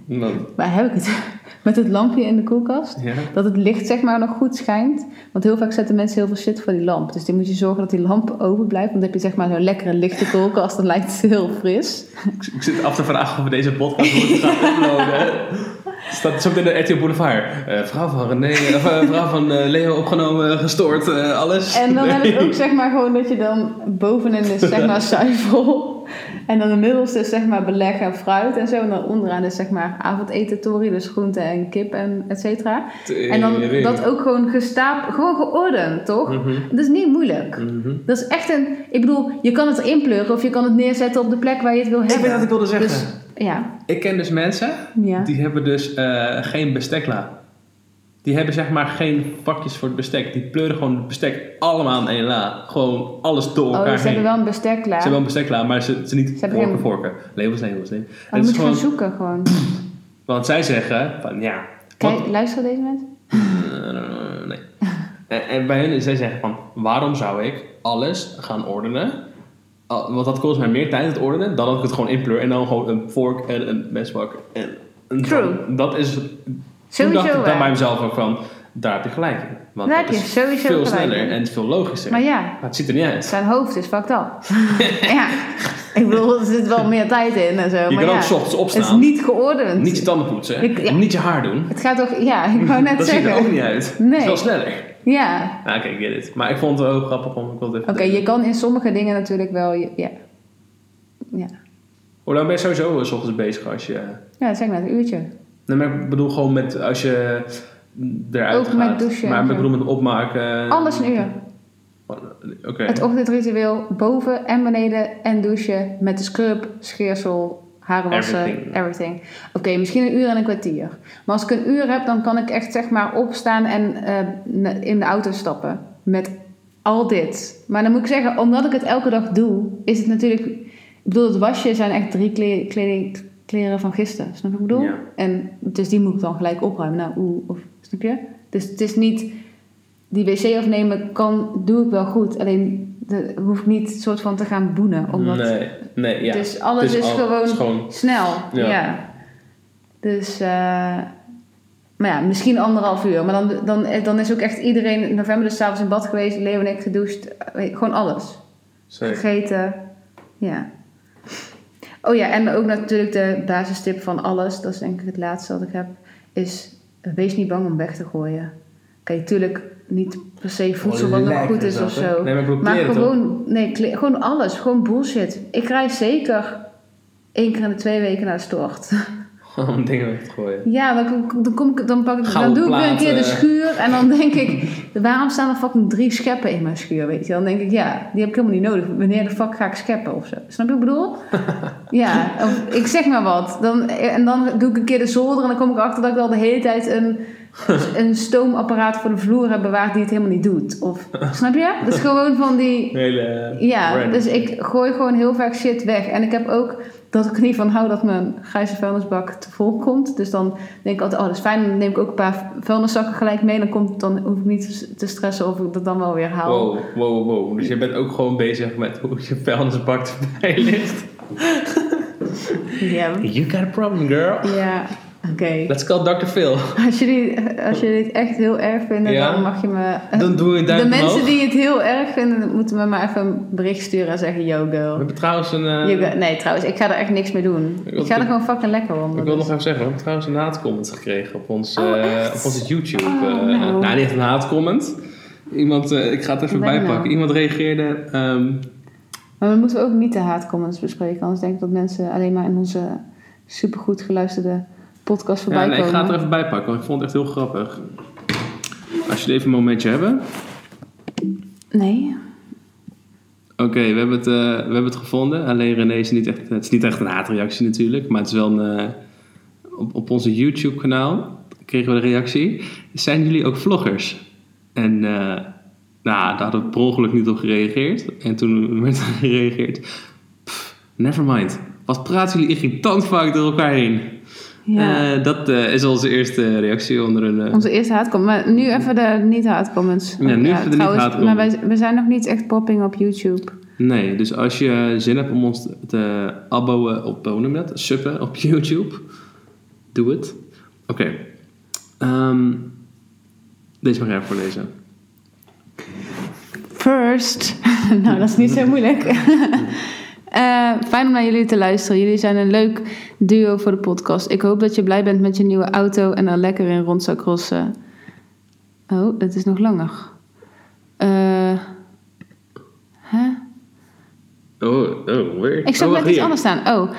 Dan, Waar heb ik het? Met het lampje in de koelkast. ja. Dat het licht zeg maar nog goed schijnt. Want heel vaak zetten mensen heel veel shit voor die lamp. Dus dan moet je zorgen dat die lamp open blijft. Want dan heb je zeg maar zo'n lekkere lichte koelkast. Dan lijkt het heel fris. Ik, ik zit af te vragen of we deze podcast moeten gaan uploaden. Staat zo in de RTL Boulevard. Eh, vrouw van René, of, eh, vrouw van eh, Leo opgenomen, gestoord, eh, alles. En dan heb Nee. ik ook zeg maar gewoon dat je dan bovenin is zeg maar zuivel. En dan de middelste is zeg maar beleg en fruit en zo. En dan onderaan is zeg maar avondeten dus groente en kip en et cetera. En dan dat ook gewoon gestapeld, gewoon geordend, toch? Mhm, Dat is niet moeilijk. mhm. Dat is echt een... Ik bedoel, je kan het erin pleuren of je kan het neerzetten op de plek waar je het wil Ik hebben. weet wat ik wilde zeggen. Dus, ja. Ik ken dus mensen Ja. die hebben dus eh, geen bestekla. Die hebben zeg maar geen vakjes voor het bestek. Die pleuren gewoon het bestek allemaal in één la. Gewoon alles door Oh, elkaar dus ze hebben wel een bestek klaar. Ze hebben wel een bestekla, maar ze, ze niet Ze vorken geen- vorken. Labels, labels. Maar dan is moet je gaan gewoon, zoeken gewoon. want zij zeggen van ja. Kijk, wat- luisteren deze mensen? Nee. En, en bij hen, zij zeggen van, waarom zou ik alles gaan ordenen? Al- Want dat kost mij meer tijd het ordenen dan dat ik het gewoon inpleur en dan gewoon een vork en een mesbak en een True. Dat is, toen Sowieso dacht ik dan bij mezelf ook van, daar heb je gelijk in. Want Daar dat heb je is sowieso veel gelijk sneller in. en veel logischer. Maar Maar, ja, het ziet er niet uit. zijn hoofd is fucked up. ja. Ik bedoel, er zit wel meer tijd in en zo. Je maar kan ja, ook ochtends het opstaan, is niet geordend. niet je tanden poetsen, Ik- ja. niet je haar doen. Het gaat toch... Ja, ik wou net dat ziet zeggen. er ook niet uit. Nee. Het is wel sneller. Ja. Nou, Oké, get it. Maar ik vond het wel heel grappig om ik wilde even Oké, je kan in sommige dingen natuurlijk wel... Ja. Ja. Hoe lang ben je sowieso s ochtends bezig als je... Ja, zeg maar een uurtje. Nee, maar ik bedoel gewoon met als je eruit Ook met douchen Maar ik bedoel met opmaken. Alles een uur. Oké. Het ochtendritueel boven en beneden en douchen met de scrub, scheersel, haren wassen, Everything. everything. Oké, misschien een uur en een kwartier. Maar als ik een uur heb, dan kan ik echt zeg maar opstaan en eh, in de auto stappen met al dit. Maar dan moet ik zeggen, omdat ik het elke dag doe, is het natuurlijk... Ik bedoel, het wasje zijn echt drie kle- kleding, kleren van gisteren. Snap je wat ik bedoel? Ja. En dus die moet ik dan gelijk opruimen. Nou, oeh, of, snap je? Dus het is niet... Die wc afnemen kan, doe ik wel goed. Alleen de, hoef ik niet soort van te gaan boenen. Omdat, Nee, nee, ja. Dus alles is al- gewoon- Snel, ja. Ja. Dus, eh, maar ja, misschien anderhalf uur. Maar dan, dan, dan is ook echt iedereen in november dus s'avonds in bad geweest. Leo en ik gedoucht. eh, Gewoon alles. zeker. Gegeten. Ja. Oh ja, en ook natuurlijk de basistip van alles. Dat is denk ik het laatste wat ik heb. Is, wees niet bang om weg te gooien. Oké, natuurlijk niet per se voedsel wat nog goed is dat, of zo. Nee, maar gewoon, nee, gewoon alles. Gewoon bullshit. Ik reis zeker één keer in de twee weken naar de stort. Om dingen weg te gooien. Ja, dan, dan, kom ik, dan, pak ik, dan doe ik weer een keer de schuur. En dan denk ik, waarom staan er fucking drie scheppen in mijn schuur? Weet je? Dan denk ik, ja, die heb ik helemaal niet nodig. Wanneer de fuck ga ik scheppen of zo? Snap je wat ik bedoel? ja, of ik zeg maar wat. Dan, en dan doe ik een keer de zolder en dan kom ik achter dat ik al de hele tijd een een stoomapparaat voor de vloer hebben bewaard die het helemaal niet doet. Of, snap je? Dat is gewoon van die... Hele Ja, random. dus ik gooi gewoon heel vaak shit weg. En ik heb ook dat ik er niet van hou dat mijn grijze vuilnisbak te vol komt. Dus dan denk ik altijd, oh dat is fijn. Dan neem ik ook een paar vuilniszakken gelijk mee. Dan, komt, dan hoef ik niet te stressen of ik dat dan wel weer haal. Wow, wow, wow. Dus je bent ook gewoon bezig met hoe je vuilnisbak erbij ligt. Ja, You got a problem, girl. ja. Oké. Let's call Dr. Phil. Als jullie, als jullie het echt heel erg vinden, Ja. dan mag je me... Dan we een duimpje de mensen omhoog. die het heel erg vinden, moeten me maar even een bericht sturen en zeggen, yo We girl. hebben trouwens een... eh, nee, trouwens, ik ga er echt niks mee doen. Ik Ik, ga er gewoon fucking lekker om. Ik wil nog even zeggen, we hebben trouwens een haatcomment gekregen op, ons, Oh, eh, op onze YouTube. Oh, eh, nou. nou, niet een haatcomment. Iemand, ik ga het even bijpakken. nou? Iemand reageerde... ehm, Maar we moeten ook niet de haatcomments bespreken. Anders denk ik dat mensen alleen maar in onze supergoed geluisterde podcast voorbij ja, nee, ik ga het er even bijpakken, want ik vond het echt heel grappig. Als jullie even een momentje hebben. Nee. Oké, we, hebben het, eh, we hebben het gevonden. Alleen René is niet echt, het is niet echt een haatreactie natuurlijk. Maar het is wel een, eh, op, op onze YouTube kanaal kregen we de reactie. Zijn jullie ook vloggers? En eh, nou, daar hadden we per ongeluk niet op gereageerd. En toen werd er gereageerd. "Pff, never mind. Wat praten jullie irritant vaak door elkaar heen? Ja. Eh, dat eh, is onze eerste reactie onder een... eh, Onze eerste haatcomment. Maar nu even de niet-haatcomments. Ja, nu even de niet-haatcomments. Maar wij, we zijn nog niet echt popping op YouTube. Nee, dus als je zin hebt om ons te aboneren op, hoe noem je dat? Suppen op YouTube, doe het. Oké. Ehm, deze mag jij even voorlezen. First. nou, dat is niet zo moeilijk. Eh, fijn om naar jullie te luisteren. Jullie zijn een leuk duo voor de podcast. Ik hoop dat je blij bent met je nieuwe auto en er lekker in rond zou crossen. Oh, dat is nog langer. Eh hè? Oh, oh, weer? Ik zag oh, net iets anders staan. Oh,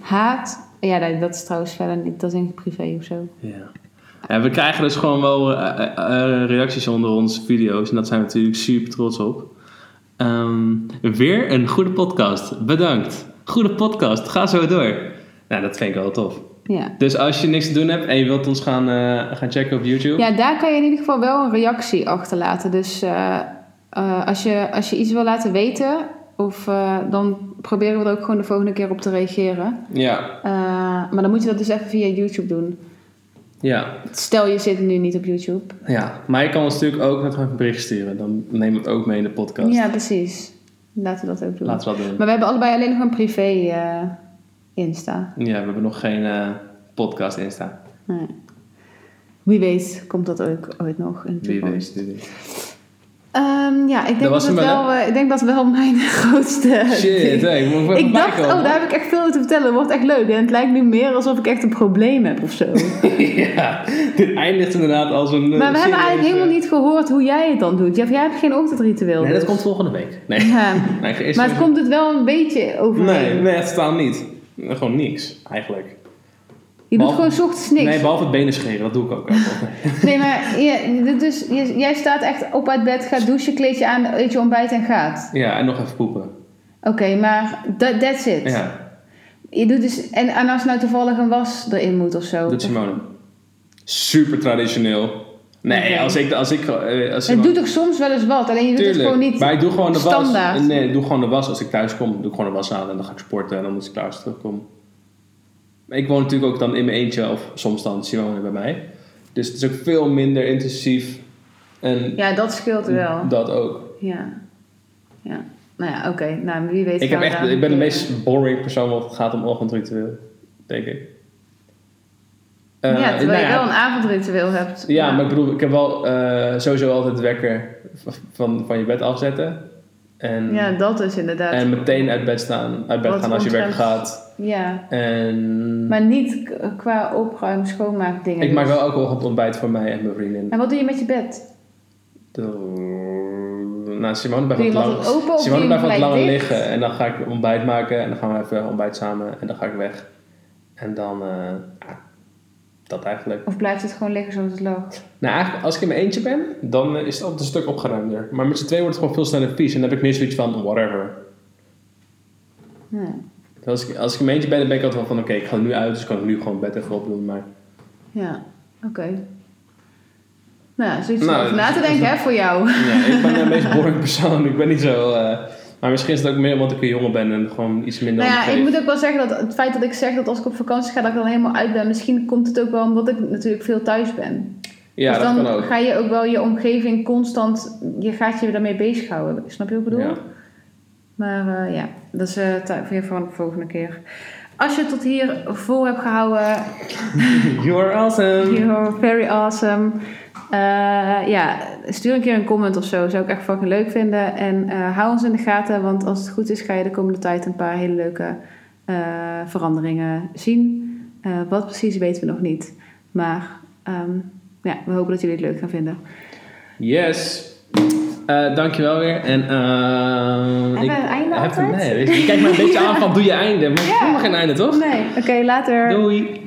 haat. Ja, dat is trouwens verder niet. Dat is denk ik privé of zo. Ja. ja, we krijgen dus gewoon wel eh, eh, reacties onder onze video's. En dat zijn we natuurlijk super trots op. Ehm, weer een goede podcast. Bedankt. Goede podcast. Ga zo door. Nou, dat vind ik wel tof. Ja. Dus als je niks te doen hebt en je wilt ons gaan, eh, gaan checken op YouTube. Ja, daar kan je in ieder geval wel een reactie achterlaten. Dus eh, eh, als, je, als je iets wil laten weten, of, dan proberen we er ook gewoon de volgende keer op te reageren. Ja, maar dan moet je dat dus even via YouTube doen. Ja, Stel je zit nu niet op YouTube. ja. Maar je kan ons natuurlijk ook net gewoon een bericht sturen. Dan nemen we het ook mee in de podcast. Ja, precies. Laten we dat ook doen. Laten we dat doen. Maar we hebben allebei alleen nog een privé eh, Insta. Ja, we hebben nog geen eh, podcast Insta. Nee. Wie weet komt dat ook ooit nog in de Wie weet. wie weet. Ehm, ja, ik denk Dat het wel, wel, eh, ik denk dat wel mijn grootste... Shit, hé, ik moet even Ik dacht, oh, daar heb ik echt veel over te vertellen. Dat wordt echt leuk. En het lijkt nu meer alsof ik echt een probleem heb of zo. ja, dit eindigt inderdaad als een. eh, maar we hebben eigenlijk helemaal eh, niet gehoord hoe jij het dan doet. Ja, jij hebt geen ochtendritueel. Nee, dat dus. komt volgende week. Nee. Ja. nee Maar het komt het wel een beetje overheen. Nee, nee, het staat niet. Gewoon niks, eigenlijk. Je doet gewoon ochtends niks. Nee, behalve het benen scheren, dat doe ik ook. Nee, maar je, dus, je- jij staat echt op uit bed, gaat douchen, kleed je aan, eet je ontbijt en gaat. ja, en nog even poepen. Oké, maar that, that's it. Ja, Je doet dus, en, en als nou toevallig een was erin moet of zo. doet Simone. Super traditioneel. Nee, als ik... Als ik eh, als Het doet toch soms wel eens wat, alleen je doet Tuurlijk, het gewoon niet maar ik doe gewoon de was. standaard. Nee, ik doe gewoon de was als ik thuis kom. Doe ik gewoon de was aan en dan ga ik sporten en dan moet ik klaar als ik terugkom. Maar ik woon natuurlijk ook dan in mijn eentje of soms dan Simone bij mij. Dus het is ook veel minder intensief. En Ja, dat scheelt wel. dat ook. Ja. Ja. Nou ja, oké. Nou, wie weet Ik, heb echt, ik ben de meest boring persoon wat het gaat om ochtendritueel. Denk ik. Eh, ja, terwijl nou je ja, wel een avondritueel hebt. Ja, maar ik bedoel, ik heb wel eh, sowieso altijd de wekker van, van je bed afzetten. En, Ja, dat is inderdaad. en meteen uit bed staan, uit bed Wat gaan als je werk gaat. Ja, En maar niet qua opruim, schoonmaak dingen. ik maak dus. wel elke ochtend ontbijt voor mij en mijn vriendin. En wat doe je met je bed? De- Nou, Simone blijft wat lang, open Simone blijft wat langer liggen. En dan ga ik ontbijt maken en dan gaan we even ontbijt samen en dan ga ik weg. En dan, ja, dat eigenlijk. Of blijft het gewoon liggen zoals het lag? Nou, eigenlijk, als ik in mijn eentje ben, dan is het altijd een stuk opgeruimder. Maar met z'n tweeën wordt het gewoon veel sneller vies. En dan heb ik meer zoiets van, whatever. Ja. Als ik, als ik mijn eentje ben, dan ben ik altijd wel van, oké, ik ga er nu uit. Dus ik kan nu gewoon bed even opdoen. Maar Ja, oké. Nou, zoiets om Nou, over na te dat denken, hè, voor jou. Ja, ik ben de meest boring persoon. Ik ben niet zo... eh, maar misschien is het ook meer omdat ik een jongen ben en gewoon iets minder Nou ja, ik moet ook wel zeggen dat het feit dat ik zeg dat als ik op vakantie ga, dat ik dan helemaal uit ben. Misschien komt het ook wel omdat ik natuurlijk veel thuis ben. Ja, dus dat dan kan ook. ga je ook wel je omgeving constant, je gaat je daarmee bezighouden. Snap je wat ik bedoel? Ja. Maar eh, ja, dat is eh weer voor de volgende keer. Als je het tot hier vol hebt gehouden, You are awesome. you're very awesome. Eh, ja, stuur een keer een comment of zo. Zou ik echt fucking leuk vinden. En eh, hou ons in de gaten, want als het goed is, ga je de komende tijd een paar hele leuke eh, veranderingen zien. Eh, wat precies weten we nog niet. Maar ehm, ja, we hopen dat jullie het leuk gaan vinden. Yes. Eh dankjewel weer. En, eh we een einde heb- altijd? Nee, je, kijkt me een beetje aan van doe je einde. Maar ik Ja. nog geen einde, toch? Nee, oké, later. Doei.